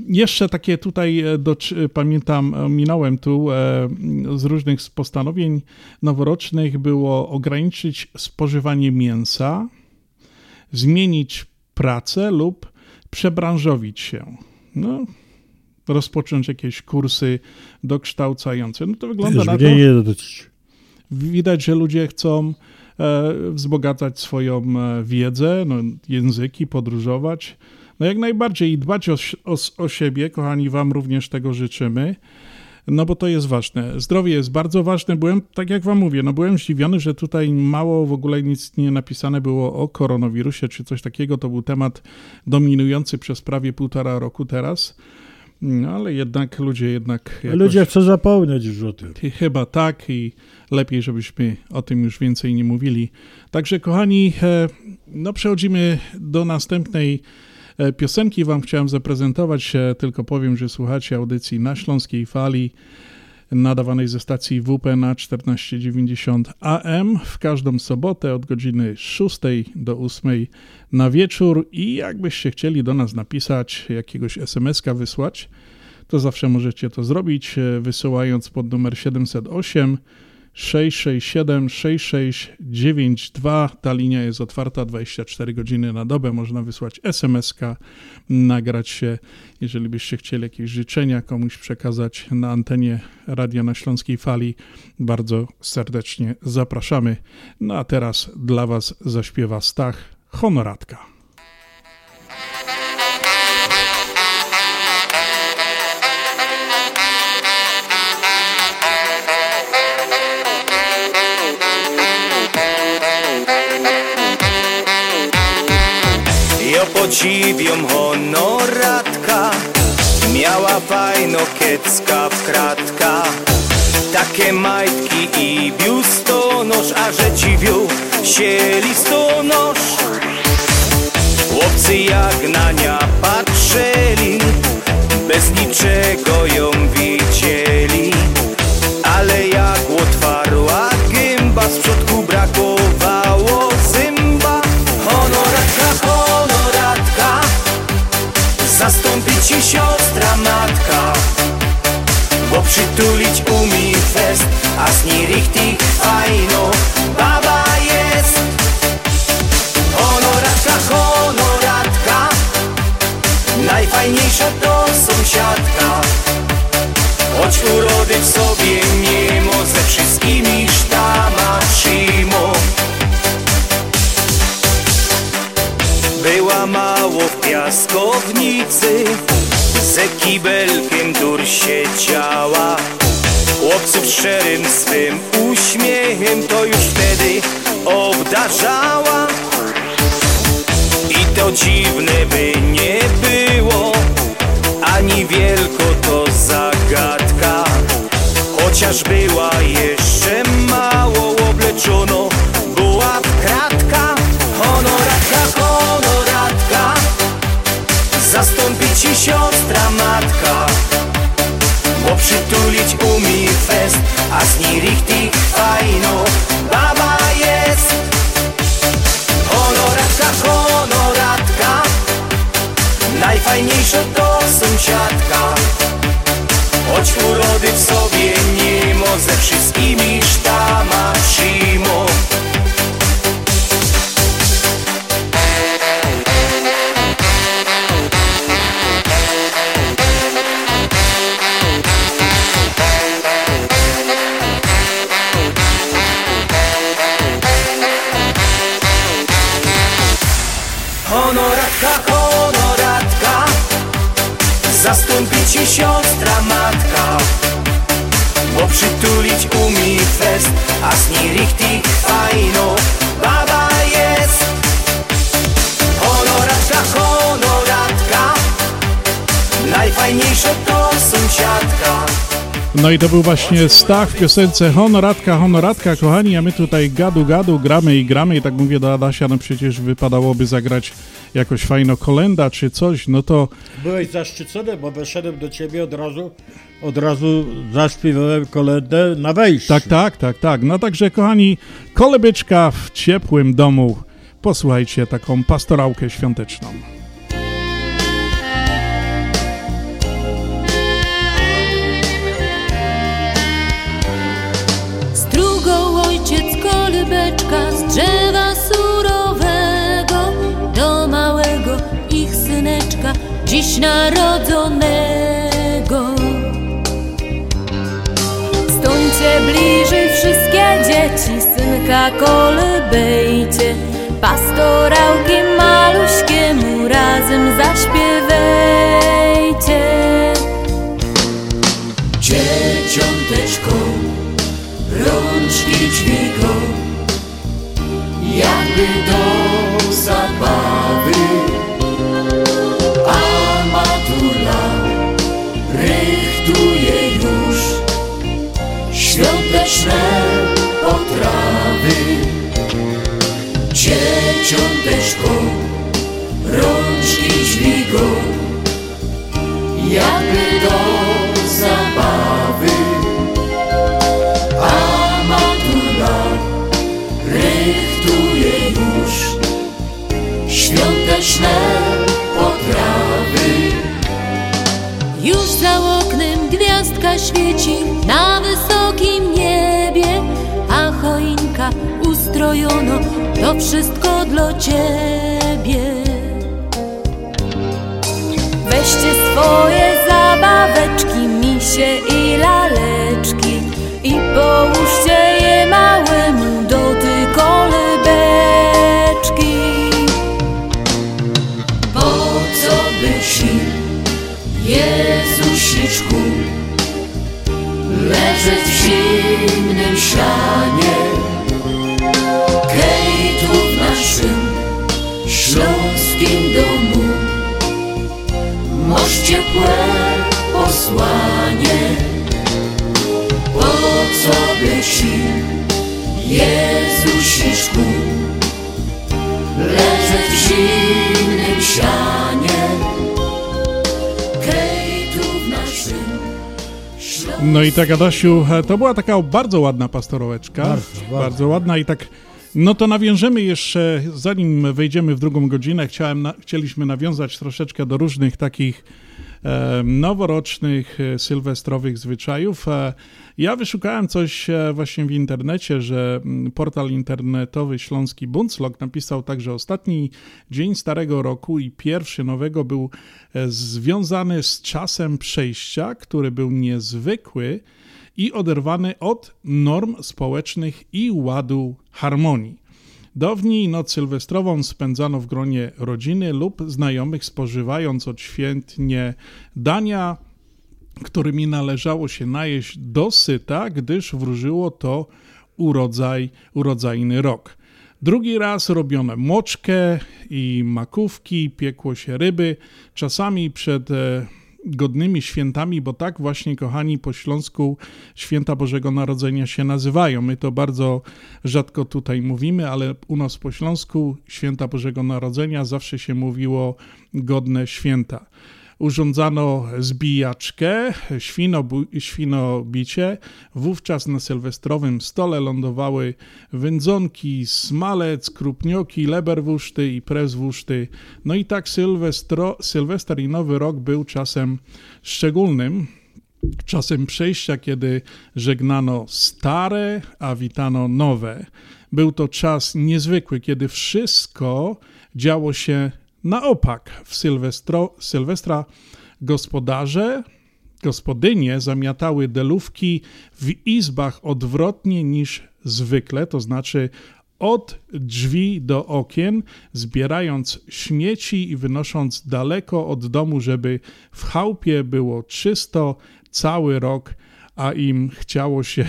jeszcze takie tutaj, e, do, pamiętam, e, minąłem tu e, z różnych postanowień noworocznych było ograniczyć spożywanie mięsa, zmienić pracę lub przebranżowić się. No, rozpocząć jakieś kursy dokształcające. No to wygląda na to... Mnie nie dotyczy. Widać, że ludzie chcą e, wzbogacać swoją e, wiedzę, no, języki, podróżować. No jak najbardziej i dbać o, o, o siebie, kochani, wam również tego życzymy. no bo to jest ważne. Zdrowie jest bardzo ważne. Byłem, tak jak wam mówię, no byłem zdziwiony, że tutaj mało w ogóle nic nie napisane było o koronawirusie czy coś takiego. To był temat dominujący przez prawie półtora roku teraz. No ale jednak ludzie jednak... Jakoś... Ludzie chcą zapomnieć już o tym. Chyba tak i lepiej, żebyśmy o tym już więcej nie mówili. Także kochani, e, no przechodzimy do następnej piosenki. Wam chciałem zaprezentować, e, tylko powiem, że słuchacie audycji na Śląskiej Fali nadawanej ze stacji WP na 1490 AM w każdą sobotę od godziny 6 do 8 na wieczór i jakbyście chcieli do nas napisać, jakiegoś SMS-ka wysłać, to zawsze możecie to zrobić wysyłając pod numer 708 667 6692. Ta linia jest otwarta 24 godziny na dobę. Można wysłać SMS-ka, nagrać się, jeżeli byście chcieli jakieś życzenia komuś przekazać na antenie Radia na Śląskiej Fali. Bardzo serdecznie zapraszamy. No a teraz dla Was zaśpiewa Stach Honoratka. Jo podziwiam honoratka. Miała fajno kiecka w kratka. Takie majtki i biustonosz A że dziwią się listonosz. Chłopcy jak na nią patrzyli Bez niczego ją widzieli. Ale jak otwarła gęba Z przodku brakowało Siostra matka. Bo przytulić umie fest A z niej richtig fajno Baba jest. Honoratka, honoratka Najfajniejsza to sąsiadka. Choć urody w sobie nie mo Ze wszystkimi sztama trzymo Była mało w piaskownicy Ze kibelkiem dur siedziała Chłopców szczerym swym uśmiechem To już wtedy obdarzała. I to dziwne by nie było Ani wielko to zagadka. Chociaż była jeszcze mało obleczono Zastąpi ci siostra matka. Bo przytulić umie fest A z niej richtig fajno Baba jest. Honoratka, honoratka Najfajniejsza to sąsiadka. Choć urody w sobie nie mo Ze wszystkimi sztama trzymo Zastąpi ci siostra matka. Bo przytulić umie fest A z niej richtig fajno Baba jest. Honoratka, honoratka. Najfajniejsza to sąsiadka No i to był właśnie Stach w piosence Honoratka, Honoratka, kochani, a my tutaj gadu, gadu, gramy i gramy i tak mówię do Adasia, no przecież wypadałoby zagrać jakoś fajno kolenda czy coś, no to Byłeś zaszczycony, bo wyszedłem do ciebie od razu, od razu zaśpiewałem kolendę na wejściu. tak, tak, tak, tak. No także, kochani, kolebyczka w ciepłym domu, posłuchajcie taką pastorałkę świąteczną. dziś narodzonego. Stońcie bliżej wszystkie dzieci, synka kolebejcie, pastorałki maluśkiemu razem zaśpiewajcie. Dzieciąteczką rączki dźwigą, jakby do zabawy. dziesiąteczką Rączki dźwigą Jakby do zabawy A matura rychtuje już Świąteczne potrawy. Już za oknem gwiazdka świeci Na wysokim niebie A choinka ustrojona to wszystko dla ciebie. Weźcie swoje zabaweczki, misie i laleczki i połóżcie je małemu do tej kolebeczki. Po co by ci, Jezusiczku, leżeć w zimnym sianie? W naszym śląskim domu Masz ciepłe posłanie Po co by ci, Jezusiczku, leżeć w zimnym sianie? Kej tu w naszym No i tak, Adasiu, to była taka bardzo ładna pastorołeczka. Bardzo, bardzo. ładna i tak. No to nawiążemy jeszcze, zanim wejdziemy w drugą godzinę, chciałem na, chcieliśmy nawiązać troszeczkę do różnych takich e, noworocznych, e, sylwestrowych zwyczajów. E, ja wyszukałem coś e, właśnie w internecie, że mm, portal internetowy Śląski Bundslog napisał tak, że ostatni dzień Starego Roku i pierwszy nowego był związany z czasem przejścia, który był niezwykły i oderwany od norm społecznych i ładu harmonii. Dawniej noc sylwestrową spędzano w gronie rodziny lub znajomych, spożywając odświętnie dania, którymi należało się najeść dosyta, gdyż wróżyło to urodzaj, urodzajny rok. Drugi raz robiono moczkę i makówki, piekło się ryby, czasami przed e, godnymi świętami, bo tak właśnie, kochani, po śląsku święta Bożego Narodzenia się nazywają. My to bardzo rzadko tutaj mówimy, ale u nas po śląsku święta Bożego Narodzenia zawsze się mówiło godne święta. Urządzano zbijaczkę, świnobu- świnobicie. Wówczas na sylwestrowym stole lądowały wędzonki, smalec, krupnioki, leberwuszty i prezwuszty. No i tak sylwestro, Sylwester i Nowy Rok był czasem szczególnym. Czasem przejścia, kiedy żegnano stare, a witano nowe. Był to czas niezwykły, kiedy wszystko działo się na opak. W Sylwestro, Sylwestra gospodarze, gospodynie zamiatały delówki w izbach odwrotnie niż zwykle, to znaczy od drzwi do okien, zbierając śmieci i wynosząc daleko od domu, żeby w chałupie było czysto cały rok, a im chciało się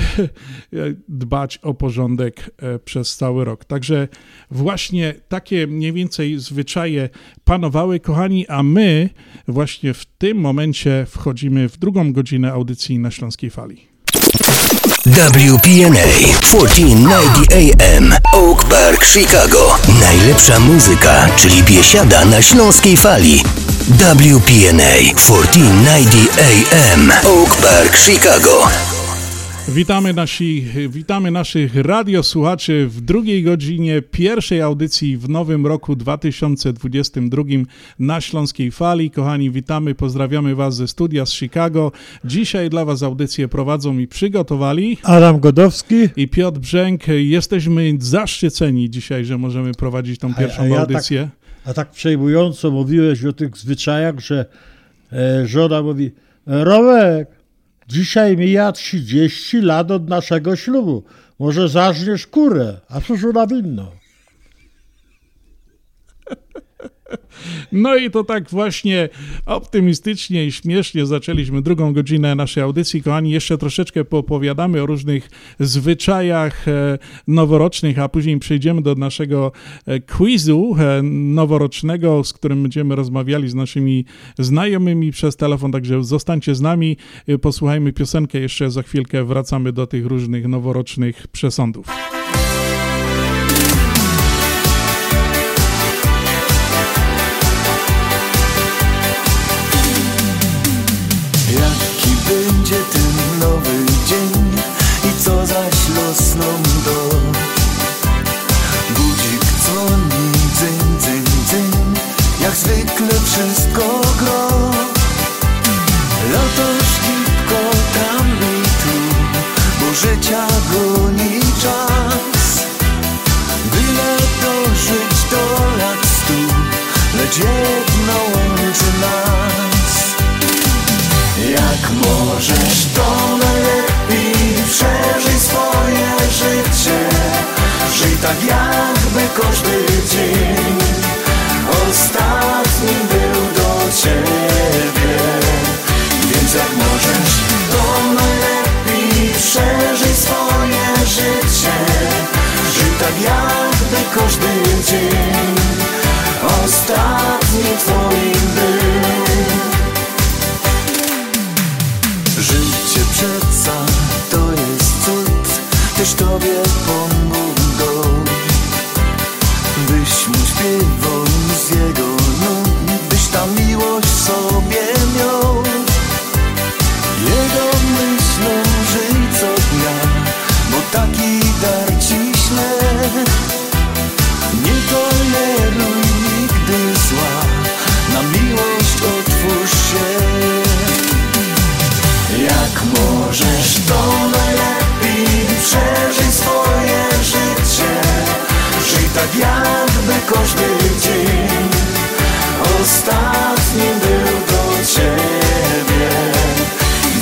dbać o porządek e, przez cały rok. Także właśnie takie mniej więcej zwyczaje panowały, kochani, a my właśnie w tym momencie wchodzimy w drugą godzinę audycji na Śląskiej Fali. WPNA 1490 AM Oak Park, Chicago. Najlepsza muzyka, czyli biesiada na śląskiej fali. WPNA 1490 AM Oak Park, Chicago. Witamy, nasi, witamy naszych radiosłuchaczy w drugiej godzinie pierwszej audycji w nowym roku 2022 na Śląskiej Fali. Kochani, witamy, pozdrawiamy Was ze studia z Chicago. Dzisiaj dla Was audycję prowadzą i przygotowali Adam Godowski i Piotr Brzęk. Jesteśmy zaszczyceni dzisiaj, że możemy prowadzić tą pierwszą a ja audycję. Tak, a tak przejmująco mówiłeś o tych zwyczajach, że e, żona mówi, Romek, dzisiaj mija 30 lat od naszego ślubu. Może zażniesz kurę, a cóż ona winno? No i to tak właśnie optymistycznie i śmiesznie zaczęliśmy drugą godzinę naszej audycji. Kochani, jeszcze troszeczkę poopowiadamy o różnych zwyczajach e, noworocznych, a później przejdziemy do naszego e, quizu e, noworocznego, z którym będziemy rozmawiali z naszymi znajomymi przez telefon, także zostańcie z nami, posłuchajmy piosenkę, jeszcze za chwilkę wracamy do tych różnych noworocznych przesądów. Jedno łączy nas. Jak możesz to najlepiej przeżyj swoje życie. Żyj tak jakby każdy dzień Ostatni był do ciebie. Więc jak możesz to najlepiej przeżyj swoje życie. Żyj tak jakby każdy dzień Ostatni twoim był Życie przeca to jest cud Też tobie pomogą Byś mu śpiewał to najlepiej Przeżyj swoje życie. Żyj tak jakby każdy dzień. Ostatni był do ciebie.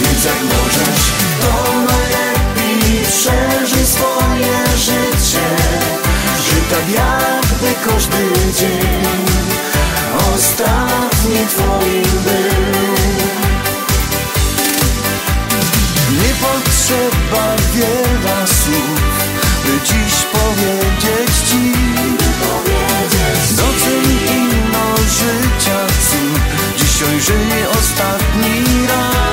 Więc jak możesz to najlepiej Przeżyj swoje życie. Żyj tak jakby każdy dzień. Ostatni twoim był potrzeba wiele słów, by dziś powiedzieć ci. Doceń inno życia cud, dzisiaj żyj ostatni raz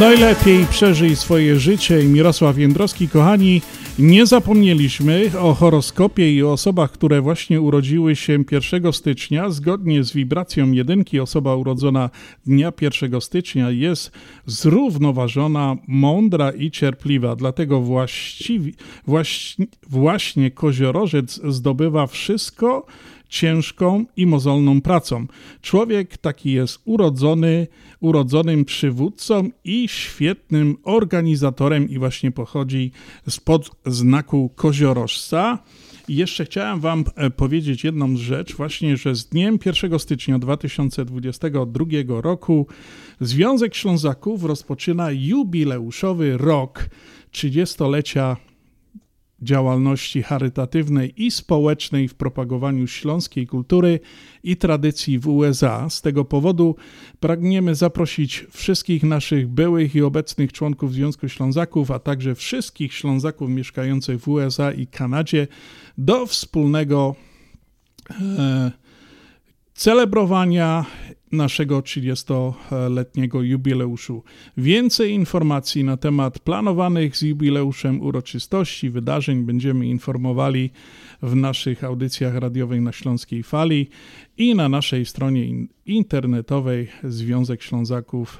Najlepiej przeżyj swoje życie i Mirosław Jędrowski. Kochani, nie zapomnieliśmy o horoskopie i o osobach, które właśnie urodziły się 1 stycznia. Zgodnie z wibracją jedynki, osoba urodzona dnia 1 stycznia jest zrównoważona, mądra i cierpliwa. Dlatego właściwie, właśnie, właśnie koziorożec zdobywa wszystko, ciężką i mozolną pracą. Człowiek taki jest urodzony, urodzonym przywódcą i świetnym organizatorem i właśnie pochodzi spod znaku koziorożca. I jeszcze chciałem Wam e, powiedzieć jedną rzecz, właśnie, że z dniem 1 stycznia 2022 roku Związek Ślązaków rozpoczyna jubileuszowy rok 30-lecia działalności charytatywnej i społecznej w propagowaniu śląskiej kultury i tradycji w USA. Z tego powodu pragniemy zaprosić wszystkich naszych byłych i obecnych członków Związku Ślązaków, a także wszystkich Ślązaków mieszkających w USA i Kanadzie do wspólnego e, celebrowania naszego 30-letniego jubileuszu. Więcej informacji na temat planowanych z jubileuszem uroczystości, wydarzeń będziemy informowali w naszych audycjach radiowych na Śląskiej Fali i na naszej stronie internetowej Związek Ślązaków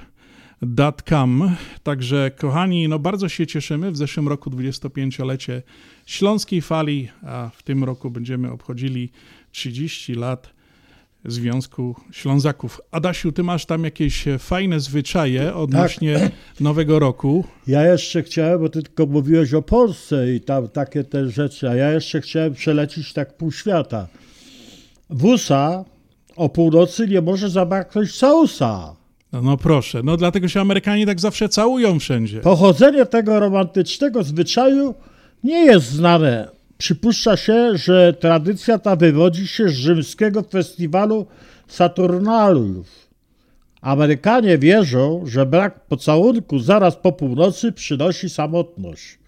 Com. Także kochani, no bardzo się cieszymy. W zeszłym roku 25-lecie Śląskiej Fali, a w tym roku będziemy obchodzili 30 lat Związku Ślązaków. Adasiu, ty masz tam jakieś fajne zwyczaje odnośnie Tak. Nowego Roku. Ja jeszcze chciałem, bo ty tylko mówiłeś o Polsce i tam takie te rzeczy, a ja jeszcze chciałem przelecić tak pół świata. W USA o północy nie może zabraknąć całusa. No, no proszę, no dlatego się Amerykanie tak zawsze całują wszędzie. Pochodzenie tego romantycznego zwyczaju nie jest znane. Przypuszcza się, że tradycja ta wywodzi się z rzymskiego festiwalu Saturnaliów. Amerykanie wierzą, że brak pocałunku zaraz po północy przynosi samotność.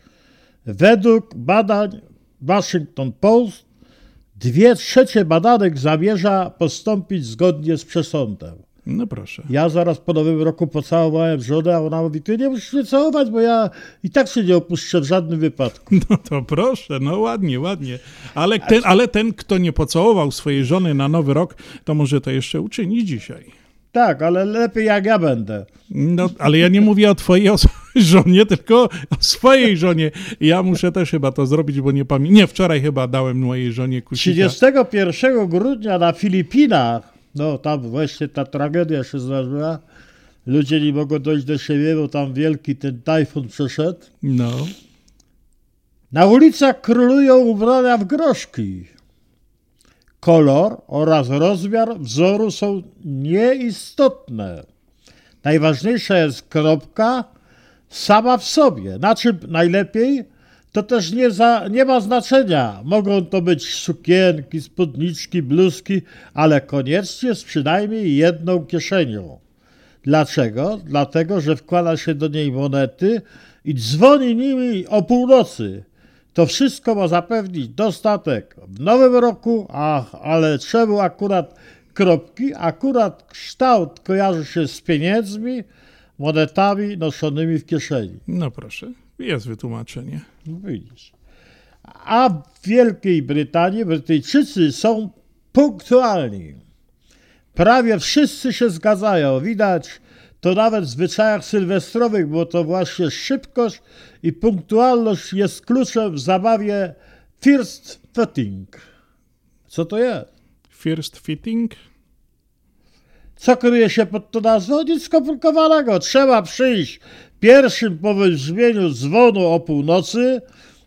Według badań Washington Post dwie trzecie badanek zamierza postąpić zgodnie z przesądem. No proszę. Ja zaraz po nowym roku pocałowałem żonę, a ona mówi, ty nie musisz mnie całować, bo ja i tak się nie opuszczę w żadnym wypadku. No to proszę, no ładnie, ładnie. Ale ten, ale ten, kto nie pocałował swojej żony na nowy rok, to może to jeszcze uczyni dzisiaj. Tak, ale lepiej jak ja będę. No, ale ja nie mówię o twojej żonie, tylko o swojej żonie. Ja muszę też chyba to zrobić, bo nie pamiętam. Nie, wczoraj chyba dałem mojej żonie kusika. 31 grudnia na Filipinach, no tam właśnie ta tragedia się zdarzyła, ludzie nie mogą dojść do siebie, bo tam wielki ten tajfun przeszedł. No. Na ulicach królują ubrania w groszki. Kolor oraz rozmiar wzoru są nieistotne. Najważniejsza jest kropka sama w sobie. Na czym najlepiej, to też nie, za, nie ma znaczenia. Mogą to być sukienki, spódniczki, bluzki, ale koniecznie z przynajmniej jedną kieszenią. Dlaczego? Dlatego, że wkłada się do niej monety i dzwoni nimi o północy. To wszystko ma zapewnić dostatek w nowym roku, ach, ale czemu akurat kropki? Akurat kształt kojarzy się z pieniędzmi, monetami noszonymi w kieszeni. No proszę, jest wytłumaczenie. No widzisz. A w Wielkiej Brytanii Brytyjczycy są punktualni. Prawie wszyscy się zgadzają. Widać to nawet w zwyczajach sylwestrowych, bo to właśnie szybkość i punktualność jest kluczem w zabawie first fitting. Co to jest? First fitting? Co kryje się pod tą nazwą? Nic skomplikowanego. Trzeba przyjść pierwszym po wybrzmieniu dzwonu o północy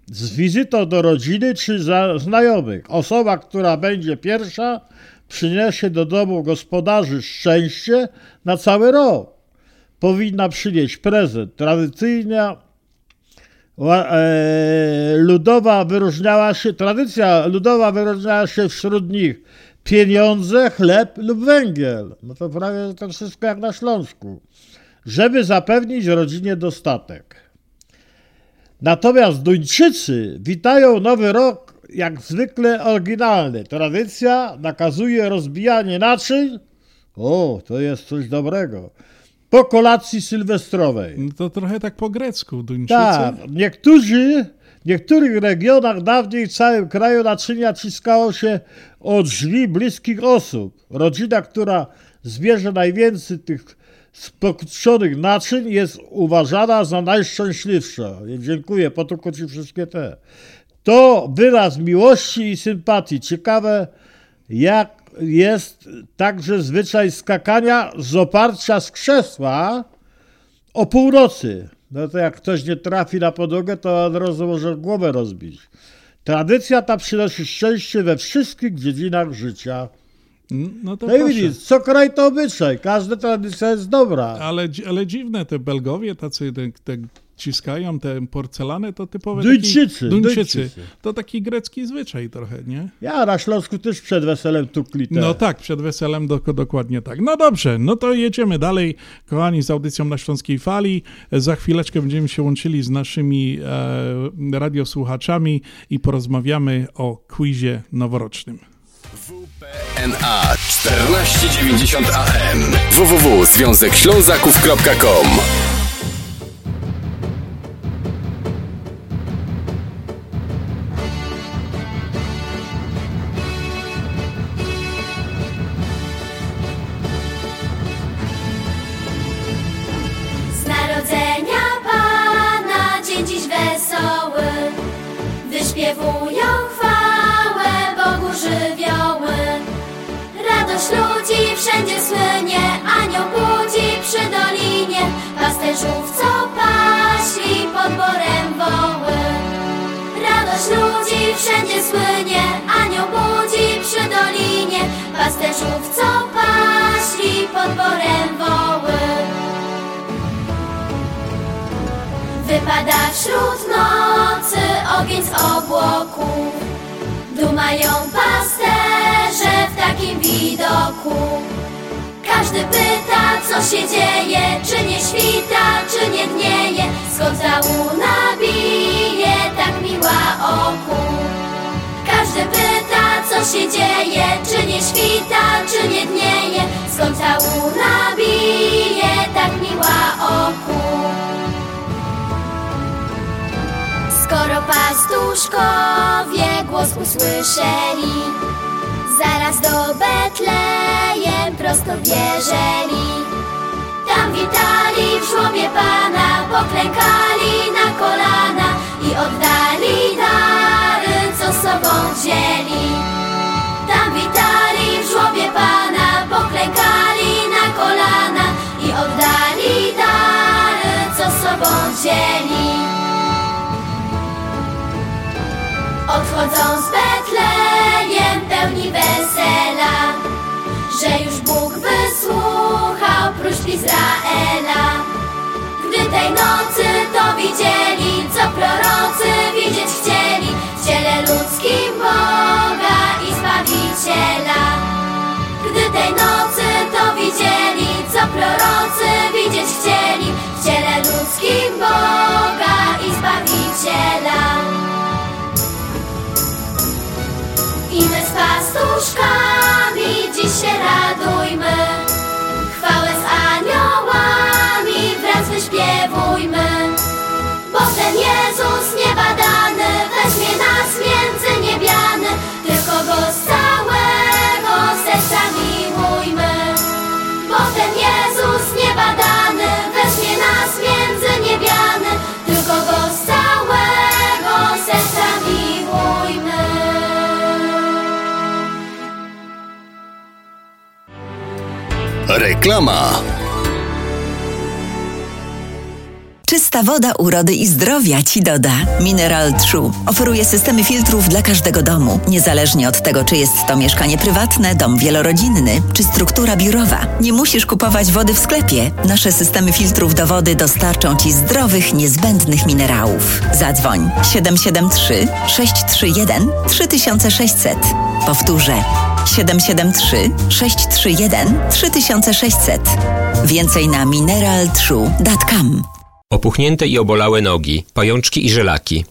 z wizytą do rodziny czy znajomych. Osoba, która będzie pierwsza, przyniesie do domu gospodarzy szczęście na cały rok. Powinna przynieść prezent. Tradycyjna e, ludowa wyróżniała się, tradycja ludowa wyróżniała się wśród nich pieniądze, chleb lub węgiel. No to prawie to wszystko jak na Śląsku. Żeby zapewnić rodzinie dostatek. Natomiast Duńczycy witają nowy rok jak zwykle oryginalny. Tradycja nakazuje rozbijanie naczyń. O, to jest coś dobrego. Po kolacji sylwestrowej. No to trochę tak po grecku, Duńczycy. Tak, niektórzy, w niektórych regionach dawniej w całym kraju naczynia ciskało się od drzwi bliskich osób. Rodzina, która zbierze najwięcej tych spokutczonych naczyń jest uważana za najszczęśliwsza. Dziękuję, po tylko ci wszystkie te. To wyraz miłości i sympatii. Ciekawe, jak jest także zwyczaj skakania z oparcia z krzesła o północy. No to jak ktoś nie trafi na podłogę, to od razu może głowę rozbić. Tradycja ta przynosi szczęście we wszystkich dziedzinach życia. No to No i widzisz, co kraj to obyczaj. Każda tradycja jest dobra. Ale, ale dziwne te Belgowie, tacy te, te ciskają te porcelany, to typowe Duńczycy, taki, Duńczycy. Duńczycy. To taki grecki zwyczaj trochę, nie? Ja na Śląsku też przed weselem tukli te. No tak, przed weselem do, dokładnie tak. No dobrze, no to jedziemy dalej, kochani, z audycją na Śląskiej Fali. Za chwileczkę będziemy się łączyli z naszymi e, radiosłuchaczami i porozmawiamy o quizie noworocznym. NA 1490 AM www.związekślązaków.com wszędzie słynie Anioł budzi przy dolinie Pasterzów, co paśli pod borem woły. Wypada wśród nocy ogień z obłoków Dumają pasterze w takim widoku. Każdy pyta co się dzieje Czy nie świta, czy nie dnieje Skąd ta łuna bije tak miła oku Pyta co się dzieje? Czy nie świta, czy nie dnieje? Skąd ta łuna bije tak miła oku? Skoro pastuszkowie głos usłyszeli Zaraz do Betlejem prosto wjeżeli Tam witali w żłobie Pana Poklękali na kolana I oddali dary, co sobą wzięli. Tam witali w żłobie Pana Poklękali na kolana I oddali dary, co sobą wzięli. Odchodzą z Betlejem pełni wesela Że już Bóg wysłuchał próśb Izraela. Gdy tej nocy to widzieli Co prorocy widzieć chcieli ciele ludzkim Boga i Zbawiciela. Gdy tej nocy to widzieli Co prorocy widzieć chcieli. W ciele ludzkim Boga i Zbawiciela. I my z pastuszkami dziś się radujmy ten Jezus niebadany weźmie nas między niebiany Tylko Go z całego serca miłujmy Bo ten Jezus niebadany weźmie nas między niebiany Tylko Go z całego serca miłujmy Reklama. Czysta woda urody i zdrowia ci doda. Mineral True oferuje systemy filtrów dla każdego domu, niezależnie od tego, czy jest to mieszkanie prywatne, dom wielorodzinny, czy struktura biurowa. Nie musisz kupować wody w sklepie. Nasze systemy filtrów do wody dostarczą ci zdrowych, niezbędnych minerałów. Zadzwoń 773 631 3600. Powtórzę 773 631 3600. Więcej na mineraltrue.com. Opuchnięte i obolałe nogi, pajączki i żelaki,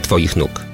Twoich nóg.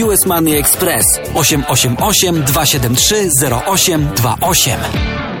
US Money Express 888 273 0828.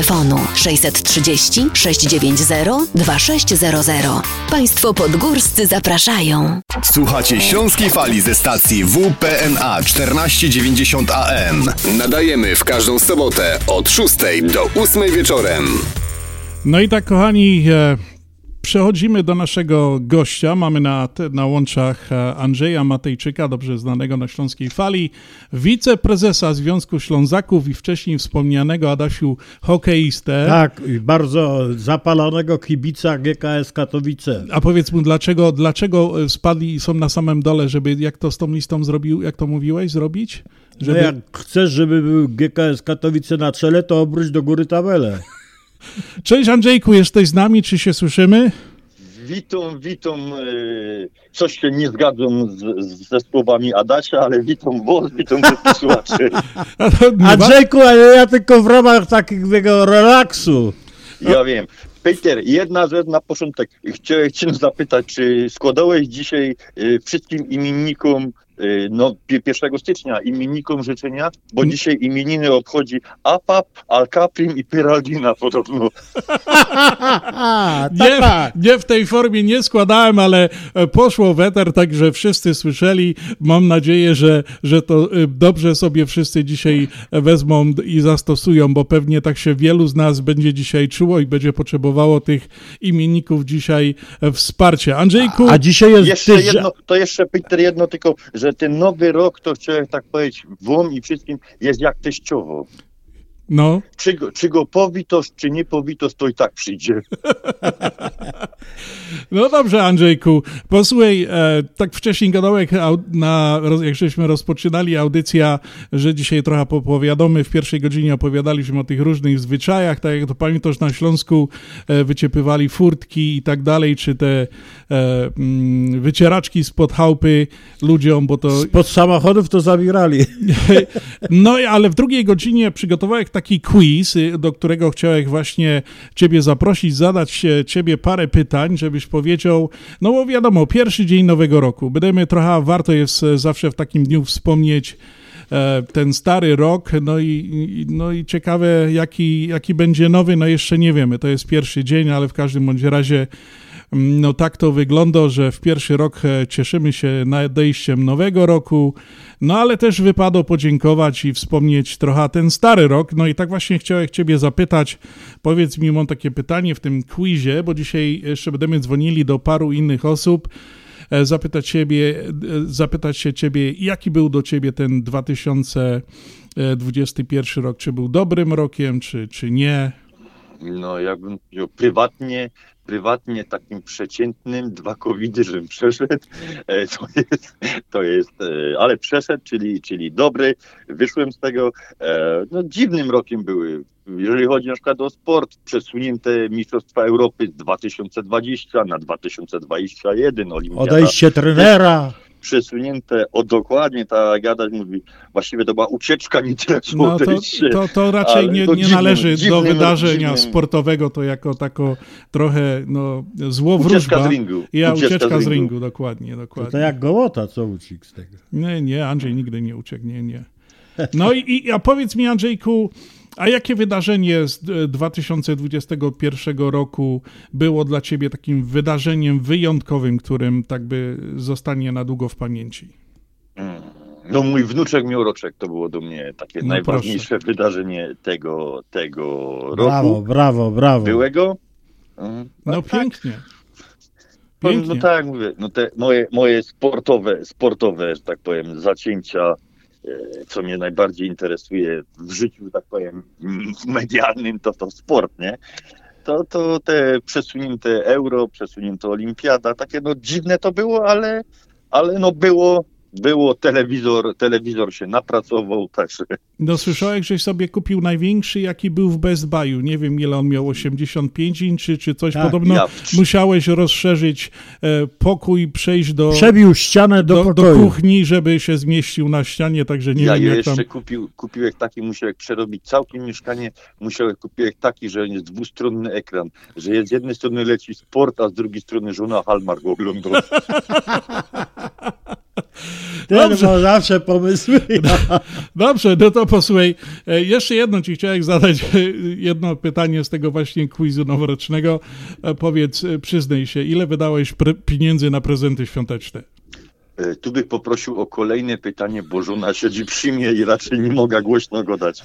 630 690 2600. Państwo podgórscy zapraszają. Słuchacie Śląskiej Fali ze stacji WPNA 1490 AM. Nadajemy w każdą sobotę od 6 do 8 wieczorem. No i tak, kochani, e, przechodzimy do naszego gościa. Mamy na, na łączach e, Andrzeja Matejczyka, dobrze znanego na Śląskiej Fali, wiceprezesa Związku Ślązaków i wcześniej wspomnianego Adasiu hokeistę. Tak, bardzo zapalonego kibica GKS Katowice. A powiedz mu, dlaczego, dlaczego e, spadli i są na samym dole, żeby, jak to z tą listą zrobił, jak to mówiłeś, zrobić? Że No jak chcesz, żeby był GKS Katowice na czele, to obróć do góry tabelę. Cześć Andrzejku, jesteś z nami, czy się słyszymy? witam, witam. e, Coś się nie zgadzam z, z, ze słowami Adasia, ale witam was, witam wszystkich słuchaczy. Andrzejku, ale ja tylko w ramach takiego relaksu. Ja wiem. Peter, jedna rzecz na początek. Chciałem cię zapytać, czy składałeś dzisiaj y, wszystkim imiennikom, no pi- 1 stycznia, imiennikom życzenia? Bo dzisiaj imieniny obchodzi APAP, Alcaprim i Pyraldina podobno. Nie, nie w tej formie nie składałem, ale e, poszło weter, także wszyscy słyszeli. Mam nadzieję, że, że to e, dobrze sobie wszyscy dzisiaj wezmą i zastosują, bo pewnie tak się wielu z nas będzie dzisiaj czuło i będzie potrzebowało tych imienników dzisiaj e, wsparcia. Andrzejku... jeszcze jedno, to jeszcze Peter jedno tylko, że ten nowy rok, to chciałem tak powiedzieć, wam i wszystkim jest jak teściowo. No. Czy go, czy go powitosz, czy nie powitosz, to i tak przyjdzie. No dobrze, Andrzejku. Posłuchaj, e, tak wcześniej gadałeś, au- na, jak żeśmy rozpoczynali audycja, że dzisiaj trochę opowiadamy. W pierwszej godzinie opowiadaliśmy o tych różnych zwyczajach, tak jak to pamiętasz na Śląsku e, wyciepywali furtki i tak dalej, czy te e, mm, wycieraczki spod chałupy ludziom, bo to... Pod samochodów to zabierali. No, i- ale w drugiej godzinie przygotowałem taki quiz, y, do którego chciałem właśnie ciebie zaprosić, zadać e, ciebie parę pytań, żebyś powiedział, no bo wiadomo, pierwszy dzień nowego roku. Będziemy trochę, warto jest e, zawsze w takim dniu wspomnieć e, ten stary rok, no i, no i ciekawe, jaki, jaki będzie nowy, no jeszcze nie wiemy, to jest pierwszy dzień, ale w każdym bądź razie no tak to wygląda, że w pierwszy rok e, cieszymy się nadejściem nowego roku, no ale też wypada podziękować i wspomnieć trochę ten stary rok. No i tak właśnie chciałem Ciebie zapytać, powiedz mi, mam takie pytanie w tym quizie, bo dzisiaj jeszcze będziemy dzwonili do paru innych osób, e, zapytać Ciebie, e, zapytać się Ciebie, jaki był do Ciebie ten 2021 rok, czy był dobrym rokiem, czy, czy nie? No, jakbym powiedział, prywatnie, prywatnie takim przeciętnym, dwa covidy, żebym przeszedł, e, to jest, to jest e, ale przeszedł, czyli, czyli dobry, wyszłem z tego, e, no dziwnym rokiem były, jeżeli chodzi na przykład o sport, przesunięte Mistrzostwa Europy z 2020 na 2021, Olimpiada. Odejście trenera. Przesunięte, o dokładnie, tak jak Adaś mówi, właściwie to była ucieczka, nie tyle No to, to, to raczej nie, to nie dziwnym- należy do wydarzenia dziwnym- sportowego, to jako tako trochę no, zło Ucieczka wróżba. z ringu. Ja Ucieczka ucieczka, z z ringu. ringu, dokładnie, dokładnie. To, to jak gołota, co uciekł z tego. Nie, nie, Andrzej nigdy nie uciekł, nie, nie. No i, i a powiedz mi, Andrzejku, a jakie wydarzenie z e, 2021 roku było dla ciebie takim wydarzeniem wyjątkowym, którym tak by zostanie na długo w pamięci? No mój wnuczek miał roczek, to było do mnie takie No najważniejsze wydarzenie tego, tego roku. Brawo, brawo, brawo. Byłego. Mhm. No tak. pięknie. No, Pięknie. no tak jak mówię, no te moje, moje sportowe, sportowe, że tak powiem, zacięcia, e, co mnie najbardziej interesuje w życiu, tak powiem, medialnym, to to sport, nie? To, to te przesunięte euro, przesunięte olimpiada, takie no dziwne to było, ale, ale no było, było telewizor, telewizor się napracował, także No słyszałeś, żeś sobie kupił największy, jaki był w Best Buyu. Nie wiem, ile on miał, 85 inczy czy coś. Tak, Podobno ja- musiałeś rozszerzyć e, pokój, przejść do... Przebił ścianę do do, do kuchni, żeby się zmieścił na ścianie, także nie ja wiem, jak jeszcze tam... kupił, kupiłem taki, musiałem przerobić całkiem mieszkanie, musiałem kupiłem taki, że jest dwustronny ekran, że jest z jednej strony leci sport, a z drugiej strony żona Hallmark ogląda. Ten Dobrze. ma zawsze pomysły. Dobrze, no to posłuchaj, e, jeszcze jedno ci chciałem zadać, e, jedno pytanie z tego właśnie quizu noworocznego. E, Powiedz, przyznaj się, ile wydałeś pieniędzy na prezenty świąteczne? Tu bych poprosił o kolejne pytanie, bo żona siedzi przy mnie i raczej nie mogę głośno go dać.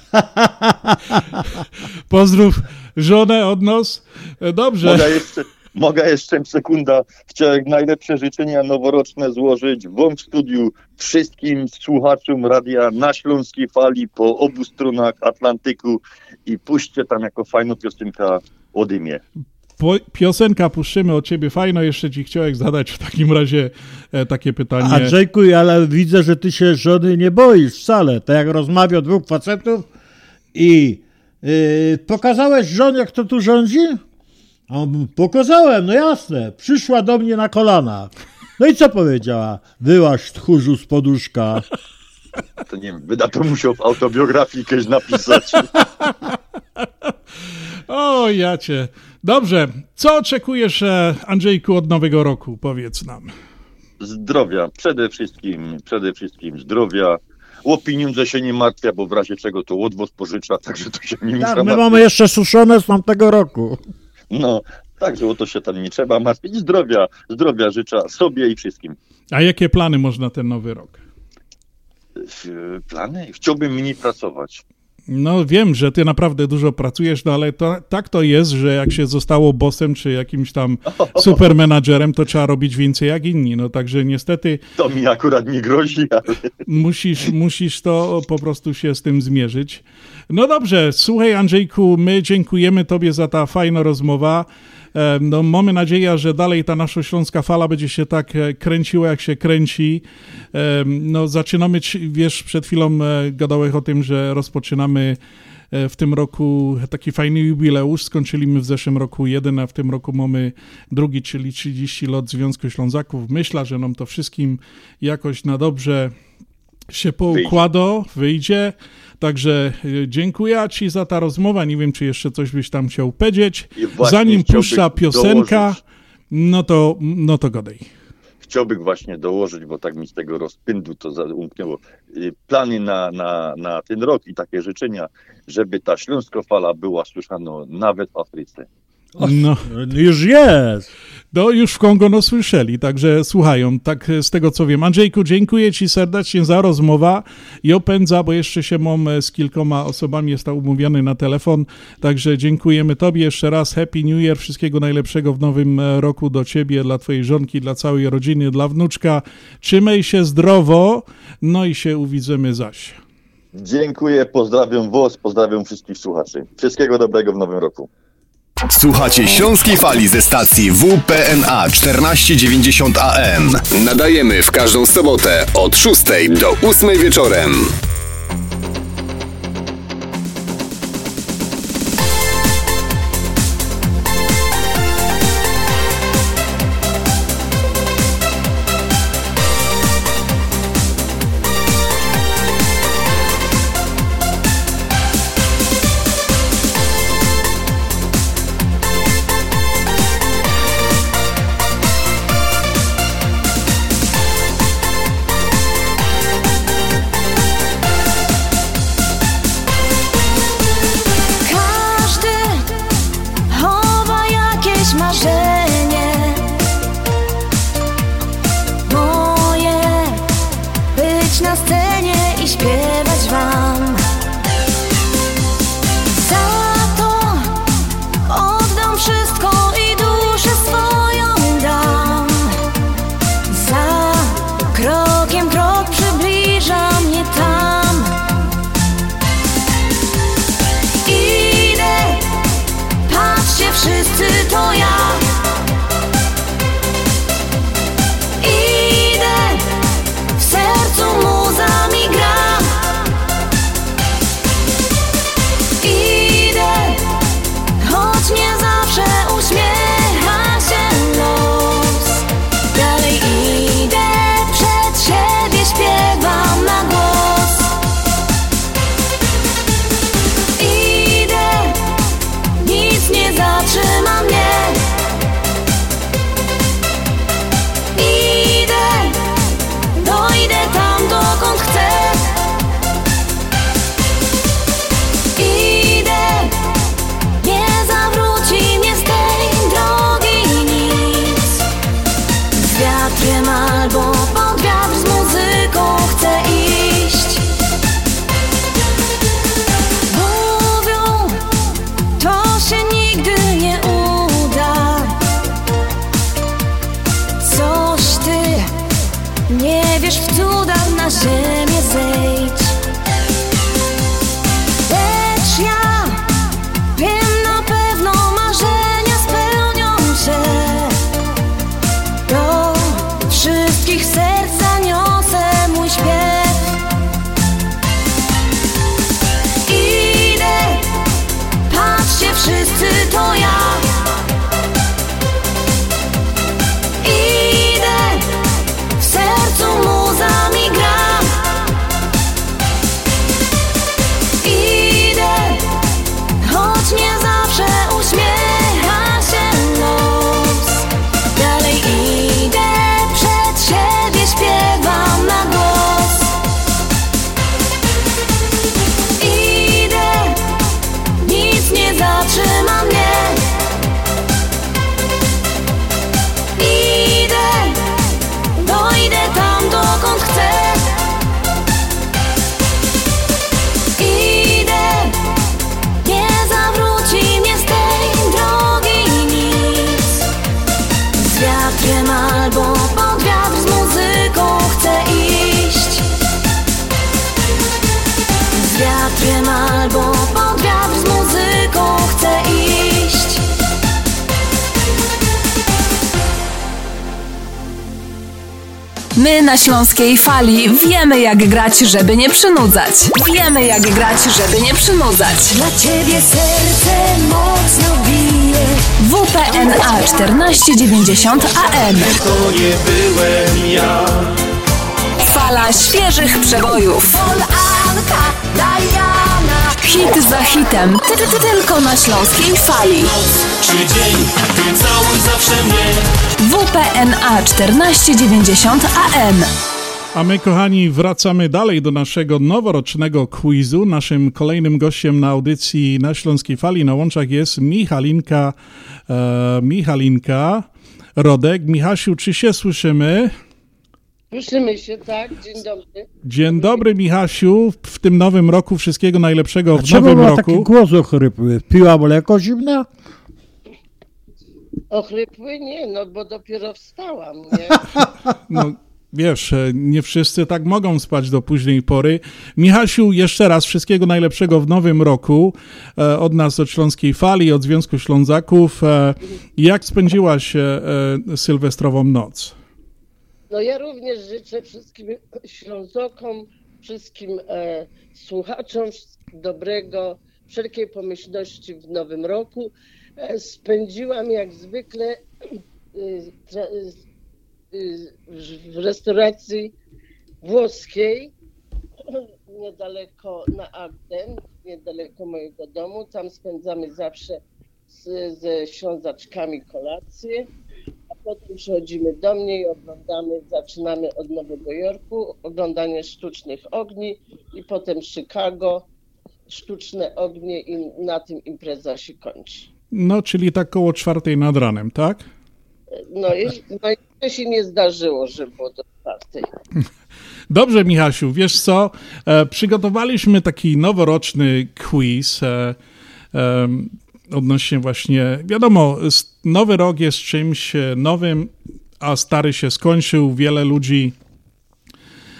Pozdrów żonę od nas. E, Dobrze. Mogę jeszcze, mogę jeszcze sekunda. Chciałem najlepsze życzenia noworoczne złożyć wam w studiu, wszystkim słuchaczom radia na Śląskiej Fali po obu stronach Atlantyku i puśćcie tam jako fajną piosenkę o dymie. Po, piosenka puszczymy od ciebie fajno, jeszcze ci chciałem zadać w takim razie e, takie pytanie. Andrzejku, ale widzę, że ty się żony nie boisz wcale. Tak jak rozmawia dwóch facetów i yy, pokazałeś żonie, kto tu rządzi? A on mówi, pokazałem, no jasne. Przyszła do mnie na kolana. No i co powiedziała? Wyłaź tchórzu z poduszka. To nie wiem, wyda to musiał w autobiografii kiedyś napisać. O, ja cię. Dobrze, co oczekujesz, e, Andrzejku, od nowego roku? Powiedz nam. Zdrowia, przede wszystkim, przede wszystkim zdrowia. O pieniądze się nie martwia, bo w razie czego to łodwo spożycza, także to się nie Tak, my mamy jeszcze suszone z tamtego roku. No, także o to się tam nie trzeba martwić. Zdrowia, zdrowia życzę sobie i wszystkim. A jakie plany masz na ten nowy rok? Plany? Chciałbym mniej pracować. No wiem, że ty naprawdę dużo pracujesz, no ale to, tak to jest, że jak się zostało bossem czy jakimś tam supermenadżerem, to trzeba robić więcej jak inni. No także niestety To mi akurat nie grozi, ale musisz, musisz to po prostu się z tym zmierzyć. No dobrze, słuchaj Andrzejku, my dziękujemy tobie za ta fajna rozmowa. No, mamy nadzieję, że dalej ta nasza śląska fala będzie się tak e, kręciła, jak się kręci. No, zaczynamy, wiesz, przed chwilą e, gadałeś o tym, że rozpoczynamy e, w tym roku taki fajny jubileusz. Skończyliśmy w zeszłym roku jeden, a w tym roku mamy drugi, czyli 30 lat Związku Ślązaków. Myślę, że nam to wszystkim jakoś na dobrze się poukłada, wyjdzie. Także e, dziękuję Ci za ta rozmowa. Nie wiem, czy jeszcze coś byś tam chciał powiedzieć. Zanim puszcza piosenka, dołożyć. no to, no to gadaj. chciałbym właśnie dołożyć, bo tak mi z tego rozpędu to za- umknęło. Y, Plany na, na, na ten rok i takie życzenia, żeby ta śląskofala była słyszana nawet w Afryce. No. Już jest. No już w Kongo no słyszeli, także słuchają, tak z tego co wiem. Andrzejku, dziękuję Ci serdecznie za rozmowę i opędza, bo jeszcze się mam e, z kilkoma osobami, jest umówiony na telefon, także dziękujemy Tobie jeszcze raz, Happy New Year, wszystkiego najlepszego w nowym e, roku do Ciebie, dla Twojej żonki, dla całej rodziny, dla wnuczka. Trzymaj się zdrowo, no i się uwidzimy zaś. Dziękuję, pozdrawiam Was, pozdrawiam wszystkich słuchaczy. Wszystkiego dobrego w nowym roku. Słuchacie Śląskiej Fali ze stacji WPNA 1490 AM. Nadajemy w każdą sobotę od 6 do 8 wieczorem. Na Śląskiej Fali wiemy jak grać, żeby nie przynudzać. Wiemy jak grać, żeby nie przynudzać. Dla ciebie serce mocno bije WPNA 1490 AM. To nie byłem ja Fala świeżych przebojów. Hit za hitem. Ty, ty, ty, tylko na Śląskiej Fali. Czy dzień, całuj zawsze mnie WPNA 1490 AM. A my, kochani, wracamy dalej do naszego noworocznego quizu. Naszym kolejnym gościem na audycji na Śląskiej Fali na łączach jest Michalinka, e, Michalinka Rodek. Michasiu, czy się słyszymy? Słyszymy się, tak? Dzień dobry. Dzień dobry, Michasiu. W tym nowym roku wszystkiego najlepszego w Czemu nowym ma roku. taki głos ochrypły? Piła mleko zimne? Ochrypły? Nie, no bo dopiero wstałam, nie? No, wiesz, e, nie wszyscy tak mogą spać do późnej pory. Michasiu, jeszcze raz wszystkiego najlepszego w nowym roku e, od nas, od Śląskiej Fali, od Związku Ślązaków. E, Jak spędziłaś sylwestrową noc? No ja również życzę wszystkim Ślązokom, wszystkim e, słuchaczom dobrego, wszelkiej pomyślności w nowym roku. E, spędziłam jak zwykle e, tra, e, w- w restauracji włoskiej niedaleko na Arden, niedaleko mojego domu. Tam spędzamy zawsze z, ze Ślązaczkami kolację a potem przychodzimy do mnie i oglądamy, zaczynamy od Nowego Jorku, oglądanie sztucznych ogni i potem Chicago, sztuczne ognie i na tym impreza się kończy. No, czyli tak koło czwartej nad ranem, tak? No no, to się nie zdarzyło, że było do czwartej. Dobrze, Michasiu, wiesz co? E, przygotowaliśmy taki noworoczny quiz e, odnośnie właśnie, wiadomo, nowy rok jest czymś e, nowym, a stary się skończył. Wiele ludzi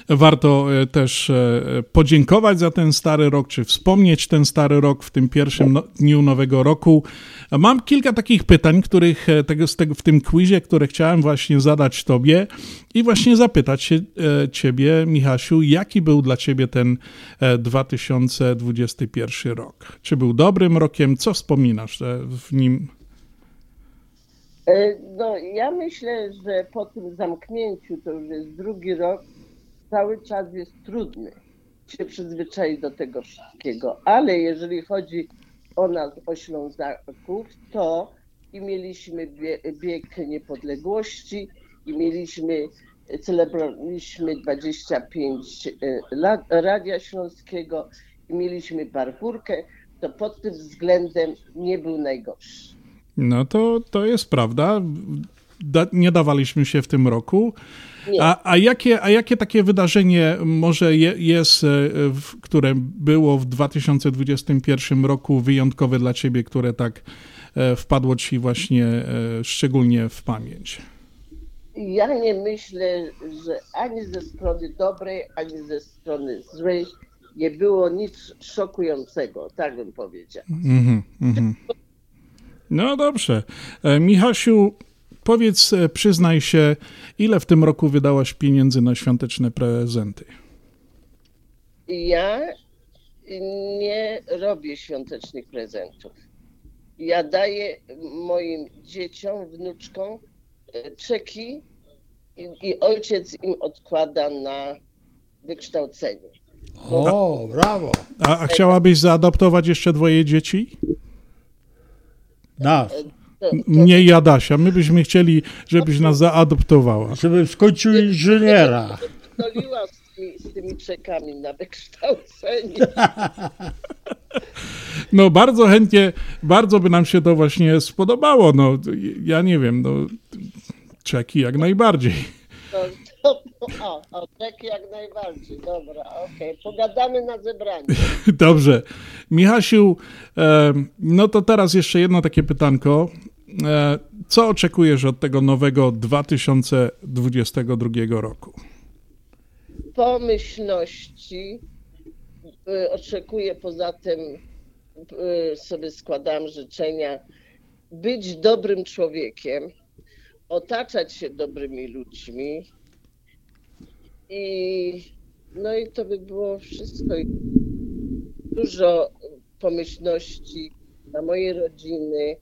warto e, też e, podziękować za ten stary rok, czy wspomnieć ten stary rok w tym pierwszym no, dniu nowego roku. Mam kilka takich pytań, których e, tego, tego, w tym quizie, które chciałem właśnie zadać tobie i właśnie zapytać się ciebie, Michasiu, jaki był dla ciebie ten e, 2021 rok? Czy był dobrym rokiem? Co wspominasz w nim? No ja myślę, że po tym zamknięciu, to już jest drugi rok, cały czas jest trudny się przyzwyczaić do tego wszystkiego, ale jeżeli chodzi o nas, o Ślązaków, to i mieliśmy bie- bieg niepodległości i mieliśmy, celebrowaliśmy 25 e, lat Radia Śląskiego i mieliśmy barwórkę, to pod tym względem nie był najgorszy. No to, to jest prawda. Da, nie dawaliśmy się w tym roku. A, a, jakie, a jakie takie wydarzenie może je, jest, e, w, które było w 2021 roku wyjątkowe dla ciebie, które tak e, wpadło ci właśnie e, szczególnie w pamięć? Ja nie myślę, że ani ze strony dobrej, ani ze strony złej nie było nic szokującego, tak bym powiedział. Mhm, mhm. No dobrze. Michasiu, powiedz, e, przyznaj się, ile w tym roku wydałaś pieniędzy na świąteczne prezenty? Ja nie robię świątecznych prezentów. Ja daję moim dzieciom, wnuczkom e, czeki i, i ojciec im odkłada na wykształcenie. O, brawo. A, a chciałabyś zaadoptować jeszcze dwoje dzieci? Nas. To, Mnie i Adasia. My byśmy chcieli, żebyś nas zaadoptowała. Żebym skończył inżyniera. doliła z tymi, z tymi czekami na wykształcenie. No bardzo chętnie, bardzo by nam się to właśnie spodobało. No, ja nie wiem, no, czeki jak najbardziej. O, o, czeki jak najbardziej, dobra, okej, pogadamy na zebraniu. Dobrze. Michasiu, no to teraz jeszcze jedno takie pytanko. E, co oczekujesz od tego nowego 2022 roku? pomyślności. Y, Oczekuję poza tym, y, sobie składam życzenia, być dobrym człowiekiem, otaczać się dobrymi ludźmi I no i to by było wszystko. I Dużo pomyślności dla mojej rodziny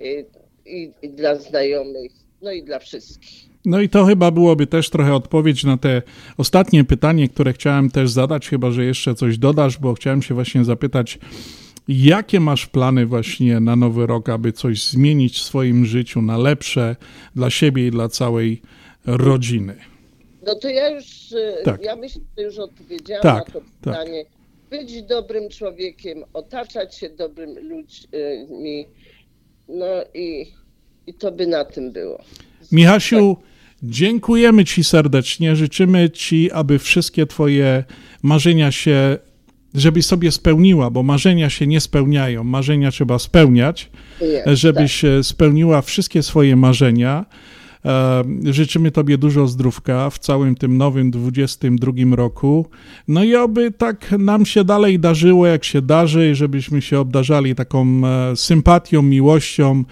y, i, i dla znajomych, no i dla wszystkich. No i to chyba byłoby też trochę odpowiedź na te ostatnie pytanie, które chciałem też zadać, chyba że jeszcze coś dodasz, bo chciałem się właśnie zapytać, jakie masz plany właśnie na nowy rok, aby coś zmienić w swoim życiu na lepsze dla siebie i dla całej rodziny? No to ja już, y, Tak. ja myślę, że już odpowiedziałam Tak, na to tak. pytanie. Być dobrym człowiekiem, otaczać się dobrymi ludźmi, no i, i to by na tym było. Michasiu, dziękujemy Ci serdecznie. Życzymy Ci, aby wszystkie Twoje marzenia się, żebyś sobie spełniła, bo marzenia się nie spełniają. Marzenia trzeba spełniać, żebyś e, spełniła wszystkie swoje marzenia. E, Życzymy Tobie dużo zdrówka w całym tym nowym 22 roku. No i oby tak nam się dalej darzyło, jak się darzy, i żebyśmy się obdarzali taką e, sympatią, miłością.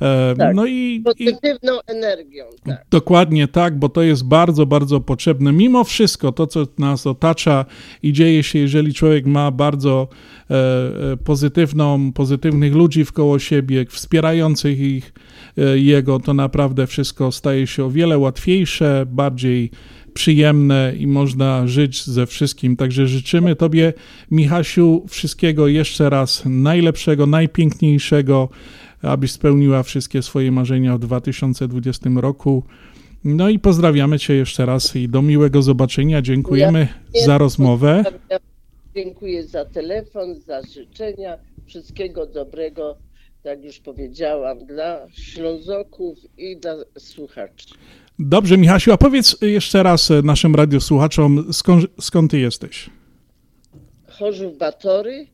e, Tak. No i, i Pozytywną energią, tak. Dokładnie tak, bo to jest bardzo, bardzo potrzebne. Mimo wszystko, to co nas otacza i dzieje się, jeżeli człowiek ma bardzo pozytywną, pozytywnych ludzi wkoło siebie, wspierających ich, jego, to naprawdę wszystko staje się o wiele łatwiejsze, bardziej przyjemne i można żyć ze wszystkim. Także życzymy Tobie, Michasiu, wszystkiego jeszcze raz najlepszego, najpiękniejszego, abyś spełniła wszystkie swoje marzenia w 2020 roku. No i pozdrawiamy Cię jeszcze raz i do miłego zobaczenia. Dziękujemy Ja- za rozmowę. Dziękuję za telefon, za życzenia. Wszystkiego dobrego, jak już powiedziałam, dla Ślązoków i dla słuchaczy. Dobrze, Michasiu, a powiedz jeszcze raz e, naszym radiosłuchaczom, skąd, skąd Ty jesteś? Chorzów Batory,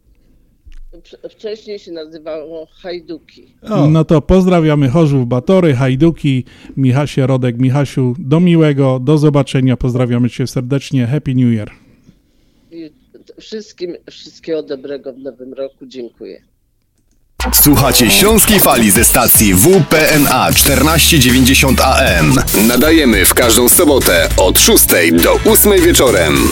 wcz- wcześniej się nazywało Hajduki. No to pozdrawiamy Chorzów, Batory, Hajduki, Michasie, Rodek, Michasiu. Do miłego, do zobaczenia. Pozdrawiamy Cię serdecznie. Happy New Year. I wszystkim wszystkiego dobrego w nowym roku. Dziękuję. Słuchacie Śląskiej Fali ze stacji WPNA 1490 AM. Nadajemy w każdą sobotę od 6 do 8 wieczorem.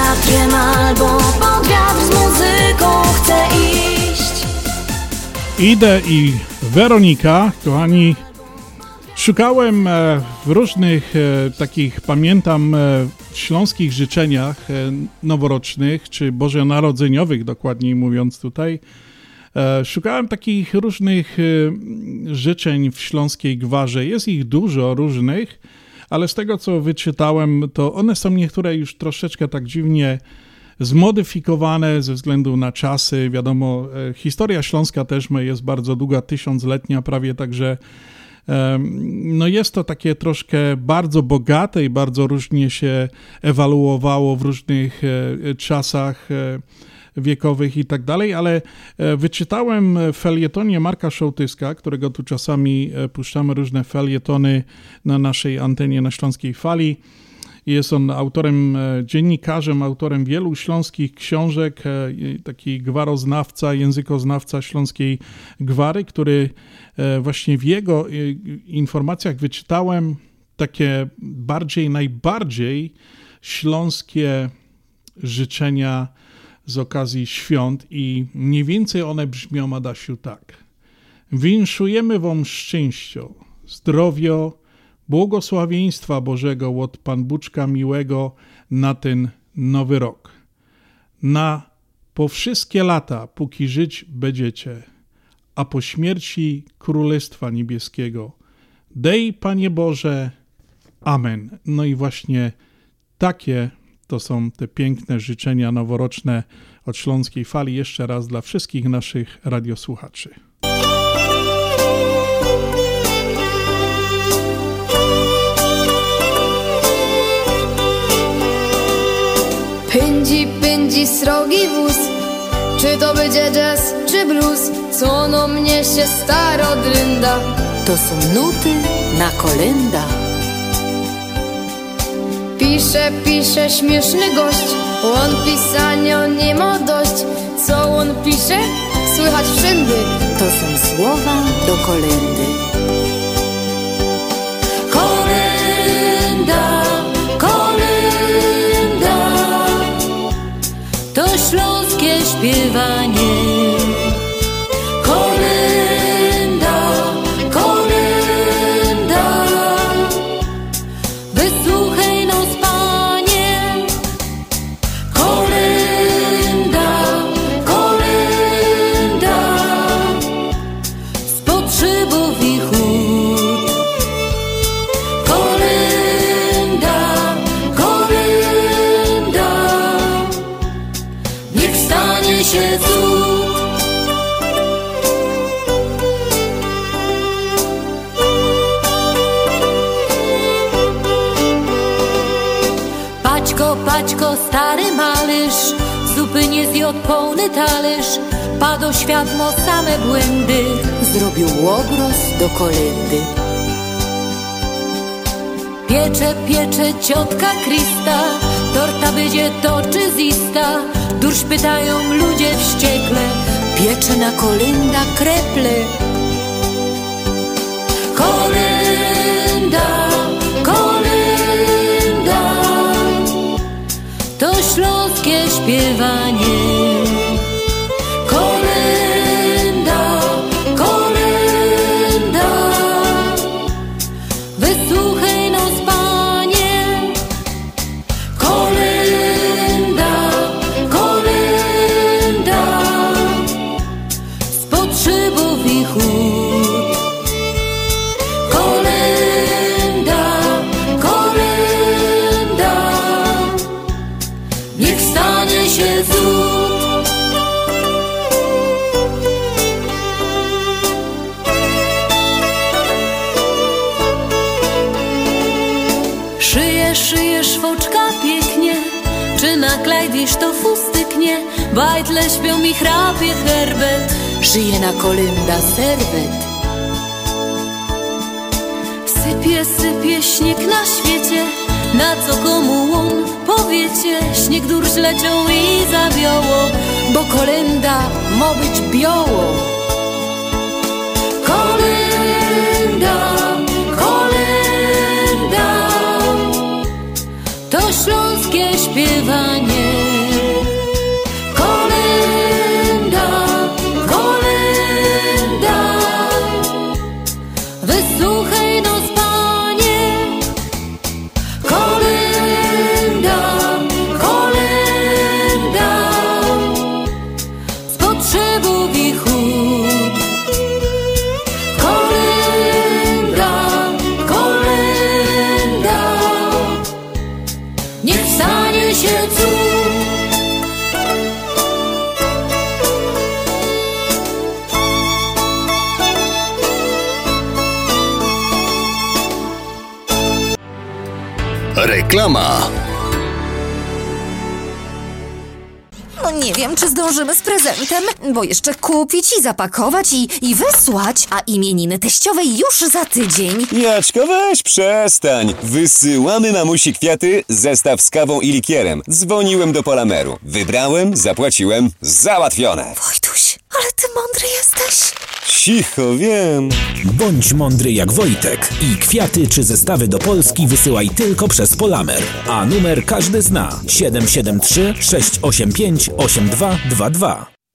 wiatrem albo pod wiatr z muzyką chcę iść. Idę i Weronika, kochani, szukałem e, w różnych e, takich, pamiętam, e, śląskich życzeniach noworocznych, czy bożonarodzeniowych dokładniej mówiąc tutaj, Szukałem takich różnych życzeń w Śląskiej Gwarze. Jest ich dużo różnych ale z tego co wyczytałem, to one są niektóre już troszeczkę tak dziwnie zmodyfikowane ze względu na czasy. Wiadomo, e, historia śląska też jest bardzo długa, tysiącletnia prawie, także em, no jest to takie troszkę bardzo bogate i bardzo różnie się ewaluowało w różnych e, czasach e, wiekowych i tak dalej, ale e, wyczytałem w felietonie Marka Szołtyska, którego tu czasami e, puszczamy różne felietony na naszej antenie na Śląskiej Fali. Jest on autorem, e, dziennikarzem, autorem wielu śląskich książek, e, taki gwaroznawca, językoznawca śląskiej gwary, który e, właśnie w jego e, informacjach wyczytałem takie bardziej, najbardziej śląskie życzenia okazji świąt i mniej więcej one brzmią, Adasiu, tak. Winszujemy wam szczęścia, zdrowio, błogosławieństwa Bożego od Pan Buczka miłego na ten nowy rok. Na po wszystkie lata, póki żyć będziecie, a po śmierci Królestwa Niebieskiego. Dej, Panie Boże, Amen. No i właśnie takie to są te piękne życzenia noworoczne od Śląskiej Fali. Jeszcze raz dla wszystkich naszych radiosłuchaczy. Pędzi, pędzi srogi wóz Czy to będzie jazz, czy blues Co no mnie się staro drynda To są nuty na kolenda. Pisze, pisze śmieszny gość. On pisania nie ma dość. Co on pisze? Słychać wszędy To są słowa do kolendy. Kolenda, kolenda. To śląskie śpiewanie Zupy nie zjadł pełny talerz Padł światło same błędy Zrobił łobros do kolendy. Piecze, piecze ciotka Krista Torta będzie to czy zista Durś pytają ludzie wściekle Piecze na kolenda kreple. Kolenda, To śląskie śpiewanie jeszcze kupić i zapakować i, i wysłać, a imieniny teściowej już za tydzień. Jaczko, weź przestań. Wysyłamy mamusi kwiaty, zestaw z kawą i likierem. Dzwoniłem do Polameru. Wybrałem, zapłaciłem, załatwione. Wojtuś, ale ty mądry jesteś. Cicho, wiem. Bądź mądry jak Wojtek i kwiaty czy zestawy do Polski wysyłaj tylko przez Polamer. A numer każdy zna 773 685 8222.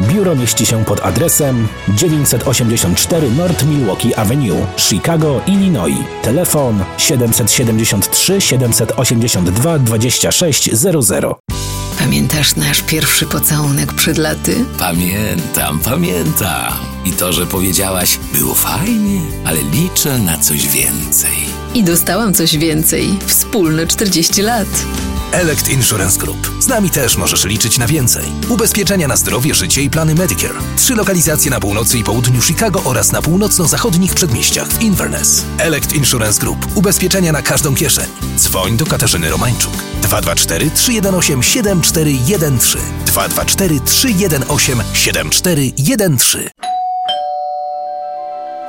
Biuro mieści się pod adresem 984 North Milwaukee Avenue, Chicago, Illinois. Telefon 773 782 2600. Pamiętasz nasz pierwszy pocałunek przed laty? Pamiętam, pamiętam. I to, że powiedziałaś, było fajnie, ale liczę na coś więcej. I dostałam coś więcej. Wspólne 40 lat. Elect Insurance Group. Z nami też możesz liczyć na więcej. Ubezpieczenia na zdrowie, życie i plany Medicare. Trzy lokalizacje na północy i południu Chicago oraz na północno-zachodnich przedmieściach w Inverness. Elect Insurance Group. Ubezpieczenia na każdą kieszeń. Dzwoń do Katarzyny Romańczuk. 224 318 7413 224 318 7413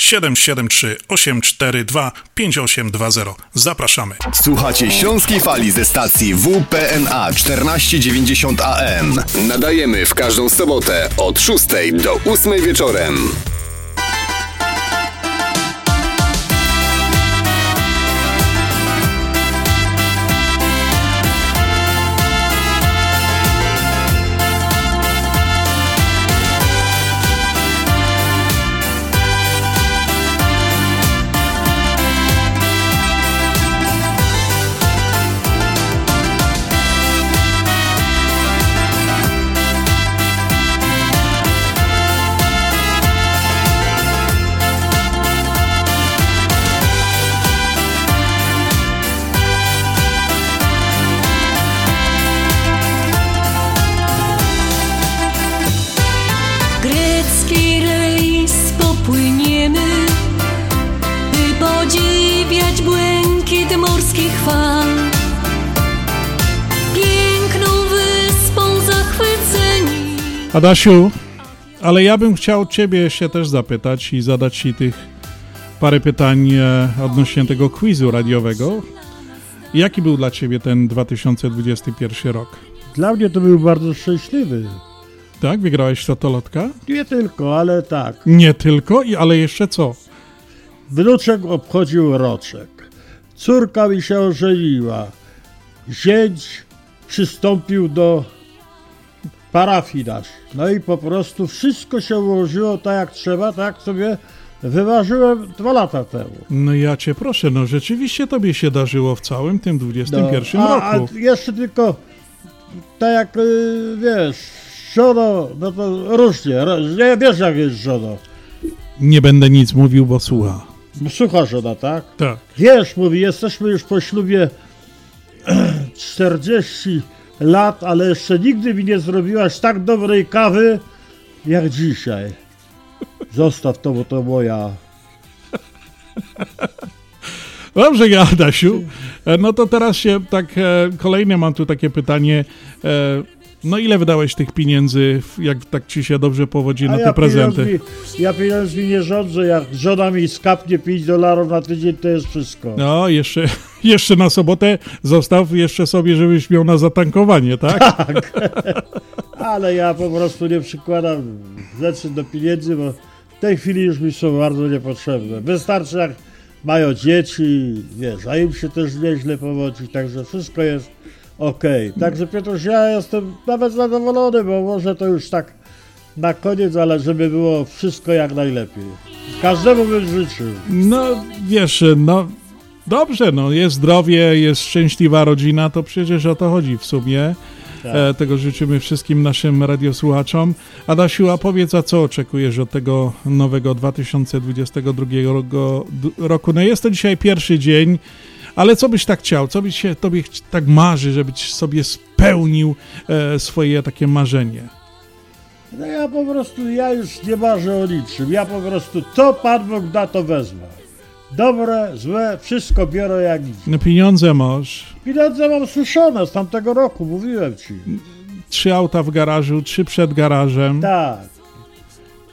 773 842 5820. Zapraszamy. Słuchacie Śląskiej Fali ze stacji WPNA 1490 AM. Nadajemy w każdą sobotę od 6 do 8 wieczorem. Adasiu, ale ja bym chciał Ciebie się też zapytać i zadać Ci tych parę pytań e, odnośnie tego quizu radiowego. Jaki był dla Ciebie ten 2021 rok? Dla mnie to był bardzo szczęśliwy. Tak? Wygrałeś totolotka? Nie tylko, ale tak. Nie tylko, i ale jeszcze co? Wnuczek obchodził roczek. Córka mi się ożeniła. Zięć przystąpił do parafii naszej. No i po prostu wszystko się ułożyło tak jak trzeba, tak sobie wyważyłem dwa lata temu. No ja Cię proszę, no rzeczywiście Tobie się darzyło w całym tym 21 No, a, roku. A jeszcze tylko tak jak y, wiesz, żono, no to różnie, nie wiesz jak jest żono. Nie będę nic mówił, bo słucha. No, Słucha żona, tak? Tak. Wiesz, mówi, jesteśmy już po ślubie 40 lat, ale jeszcze nigdy mi nie zrobiłaś tak dobrej kawy jak dzisiaj. Zostaw to, bo to moja. Dobrze, Adasiu. E, No to teraz się tak, e, kolejne mam tu takie pytanie. No ile wydałeś tych pieniędzy, jak tak ci się dobrze powodzi na A te prezenty? Pieniądzmi, ja pieniędzmi nie rządzę, jak żona mi skapnie 5 dolarów na tydzień, to jest wszystko. No, jeszcze, jeszcze na sobotę zostaw jeszcze sobie, żebyś miał na zatankowanie, tak? Tak. Ale ja po prostu nie przykładam rzeczy do pieniędzy, bo w tej chwili już mi są bardzo niepotrzebne. Wystarczy jak mają dzieci, wiesz, a im się też nieźle powodzi, także wszystko jest okej. Także Piotruś, ja jestem nawet zadowolony, bo może to już tak na koniec, ale żeby było wszystko jak najlepiej. Każdemu bym życzył. No, wiesz, no dobrze, no jest zdrowie, jest szczęśliwa rodzina, to przecież o to chodzi w sumie. Tak. E, tego życzymy wszystkim naszym radiosłuchaczom. Adasiu, a powiedz, a co oczekujesz od tego nowego 2022 roku? roku? No jest to dzisiaj pierwszy dzień, ale co byś tak chciał? Co byś się tobie tak marzy, żebyś sobie spełnił e, swoje takie marzenie? No ja po prostu, ja już nie marzę o niczym. Ja po prostu, co Pan Bóg da, to wezmę. Dobre, złe, wszystko biorę jak idzie. No pieniądze masz, Pieniądze mam suszone z tamtego roku, mówiłem ci. trzy auta w garażu, trzy przed garażem. Tak.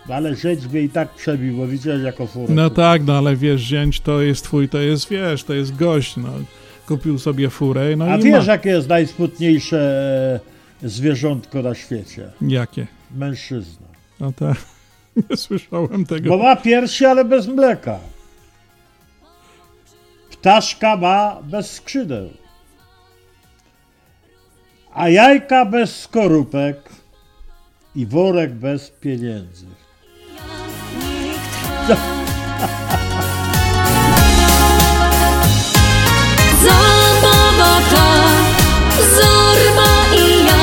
Ale rzecz mnie i tak przebił, bo widziałeś jako furę. No tak, no ale wiesz, zięć to jest twój, to jest, wiesz, to jest gość, no. Kupił sobie furę, no A i wiesz, ma. jakie jest najsmutniejsze e, zwierzątko na świecie? Jakie? Mężczyzna. No tak, nie słyszałem tego. Bo ma piersi, ale bez mleka. Ptaszka ma bez skrzydeł. A jajka bez skorupek i worek bez pieniędzy. Zabawa ta, zorba i ja.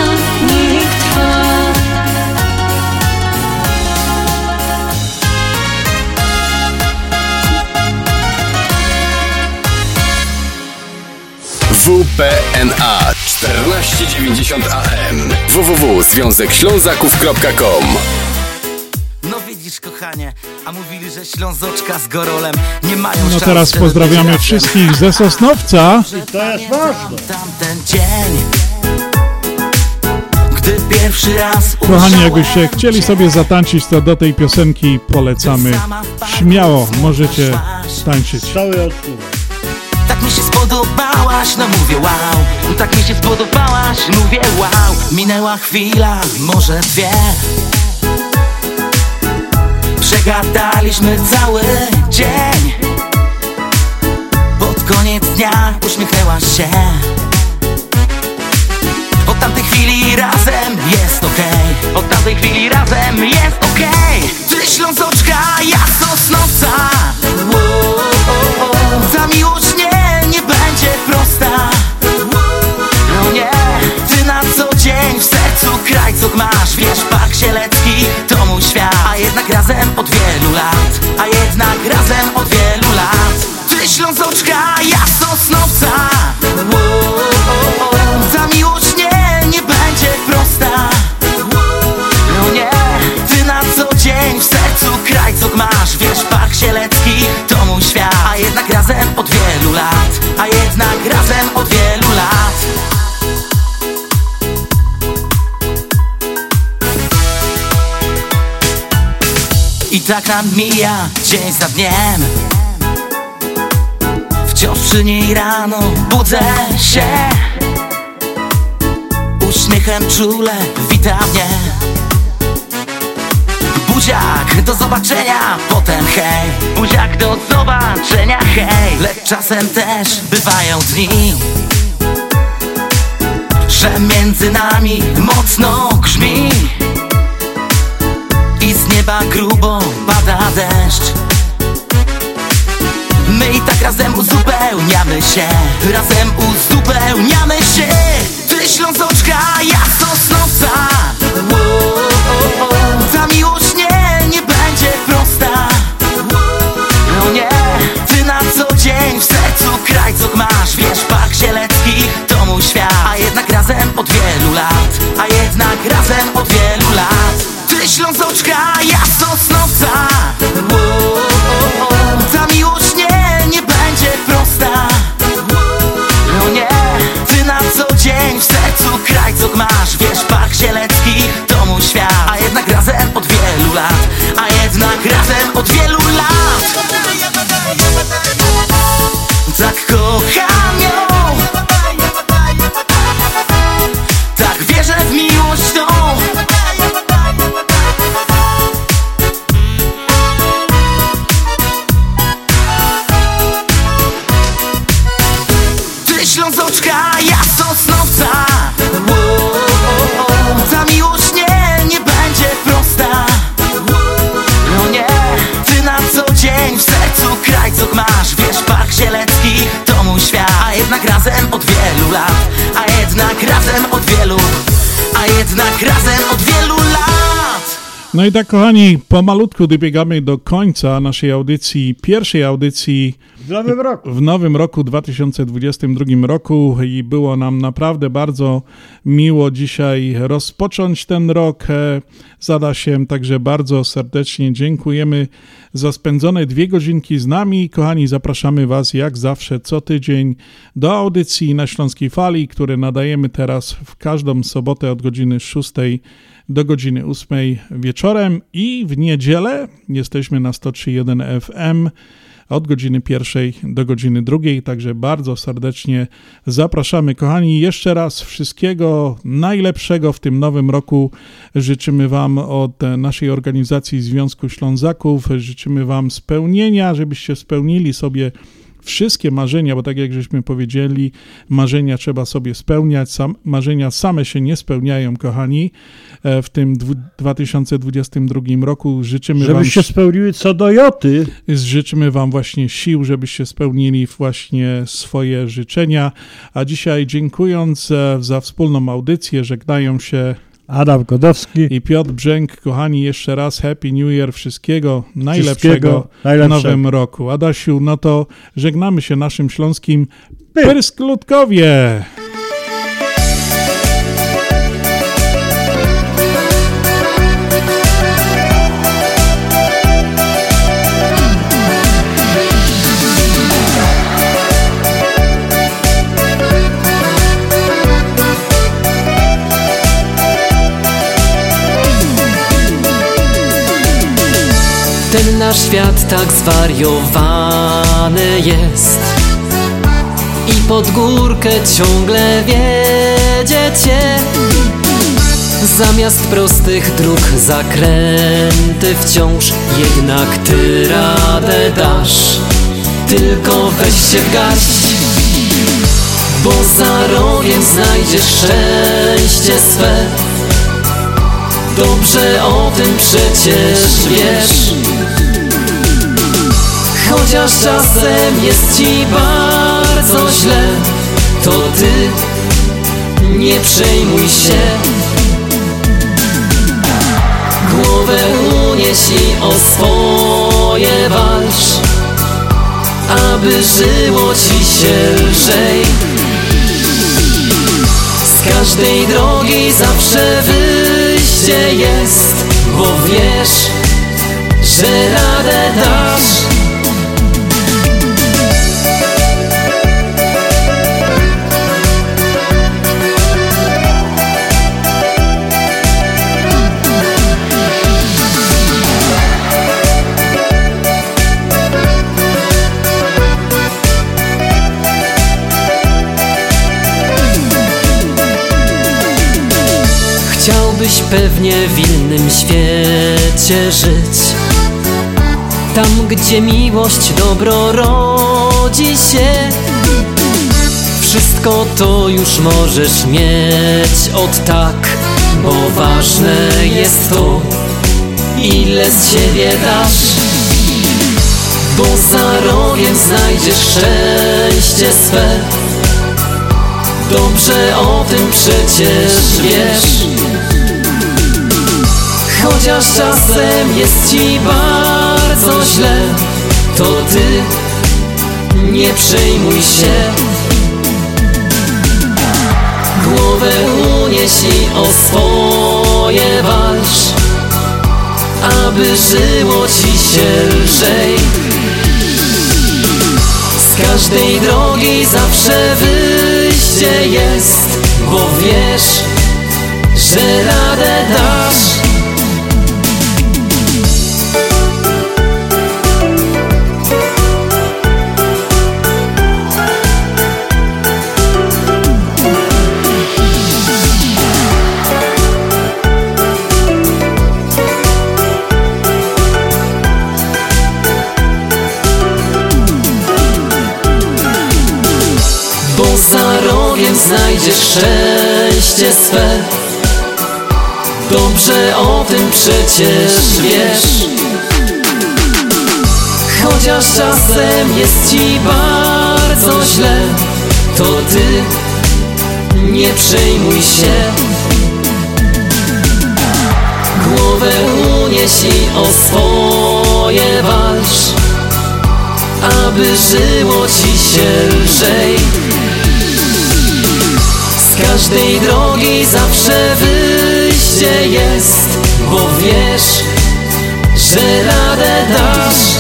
WPNA 1490 AM www.związekślązaków.com widzisz kochanie, a mówili, że Ślązoczka z Gorolem nie mają No szans, teraz pozdrawiamy wszystkich ze Sosnowca. I to jest ważne. Tamten dzień, gdy pierwszy raz Kochani, jakbyście chcieli sobie zatańczyć, to do tej piosenki polecamy. Śmiało możecie tańczyć. Cały odcinek. Tak mi się spodobałaś, no mówię wow Tak mi się spodobałaś, mówię wow Minęła chwila, może dwie Przegadaliśmy cały dzień. Pod koniec dnia uśmiechnęłaś się. Od tamtej chwili razem jest okej. Od tamtej chwili razem jest okej. Ty Ślązoczka, ja Sosnowca. Ta miłość nie, nie będzie prosta. No nie, ty na co dzień w sercu krajców masz. Wiesz, Park Sielecki jednak razem od wielu lat A jednak razem od wielu lat. Ty Ślązoczka, ja Sosnowca. Ta miłość nie, nie będzie prosta. No nie, ty na co dzień w sercu krajców masz. Wiesz, Park Sielecki to mój świat. A jednak razem od wielu lat A jednak razem od wielu lat tak nam mija dzień za dniem. Wciąż przy niej rano budzę się. Uśmiechem czule wita mnie. Buziak, do zobaczenia, potem hej. Buziak, do zobaczenia, hej. Lecz czasem też bywają dni Że między nami mocno grzmi nieba grubo pada deszcz. My i tak razem uzupełniamy się Razem uzupełniamy się. Ty Ślązoczka, ja Sosnowca wow. Ta miłość nie, nie będzie prosta. No nie, ty na co dzień w sercu krajcok masz. Wiesz, Park Zielecki to mój świat. A jednak razem od wielu lat A jednak razem od wielu Ślązoczka, ja Sosnowca No i tak, kochani, pomalutku dobiegamy do końca naszej audycji, pierwszej audycji W nowym roku. w nowym roku 2022 roku i było nam naprawdę bardzo miło dzisiaj rozpocząć ten rok e, z Adasiem, także bardzo serdecznie dziękujemy za spędzone dwie godzinki z nami. Kochani, zapraszamy Was jak zawsze co tydzień do audycji na Śląskiej Fali, które nadajemy teraz w każdą sobotę od godziny 6 do godziny 8 wieczorem i w niedzielę jesteśmy na 103.1 FM od godziny pierwszej do godziny drugiej, także bardzo serdecznie zapraszamy. Kochani, jeszcze raz wszystkiego najlepszego w tym nowym roku. Życzymy Wam od naszej organizacji Związku Ślązaków, życzymy Wam spełnienia, żebyście spełnili sobie wszystkie marzenia, bo tak jak żeśmy powiedzieli, marzenia trzeba sobie spełniać, sam, marzenia same się nie spełniają, kochani. E, W tym dwu- 2022 roku życzymy Wam... Żebyście spełniły co do joty. Życzymy Wam właśnie sił, żebyście spełnili właśnie swoje życzenia. A dzisiaj dziękując e, za wspólną audycję, żegnają się Adam Godowski i Piotr Brzęk. Kochani, jeszcze raz Happy New Year, wszystkiego najlepszego w nowym roku. Adasiu, no to żegnamy się naszym śląskim Pyrskutkowie. Ten nasz świat tak zwariowany jest. I pod górkę ciągle wiedziecie. Zamiast prostych dróg zakręty wciąż Jednak ty radę dasz. Tylko weź się w garść Bo za rogiem znajdziesz szczęście swe. Dobrze o tym przecież wiesz Chociaż czasem jest ci bardzo źle To ty nie przejmuj się. Głowę unieś i o swoje walcz Aby żyło ci się lżej. Z każdej drogi zawsze wyjście jest Bo wiesz, że radę dasz pewnie w innym świecie żyć. Tam, gdzie miłość dobro rodzi się Wszystko to już możesz mieć od tak Bo ważne jest to, ile z siebie dasz. Bo za rogiem znajdziesz szczęście swe. Dobrze o tym przecież wiesz Chociaż czasem jest ci bardzo źle To ty nie przejmuj się Głowę unieś i o swoje walcz aby żyło ci się lżej. Z każdej drogi zawsze wyjście jest, bo wiesz, że radę dasz. Znajdziesz szczęście swe. Dobrze o tym przecież wiesz. Chociaż czasem jest ci bardzo źle To ty nie przejmuj się. Głowę unieś i o swoje walcz aby żyło ci się lżej Z każdej drogi zawsze wyjście jest Bo wiesz, że radę dasz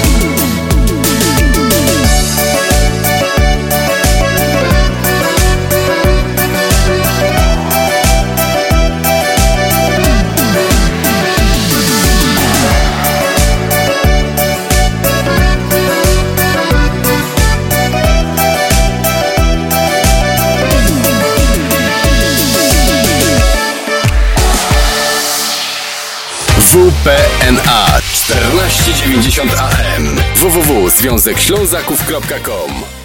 WPNA 1490 AM www.związekślązaków.com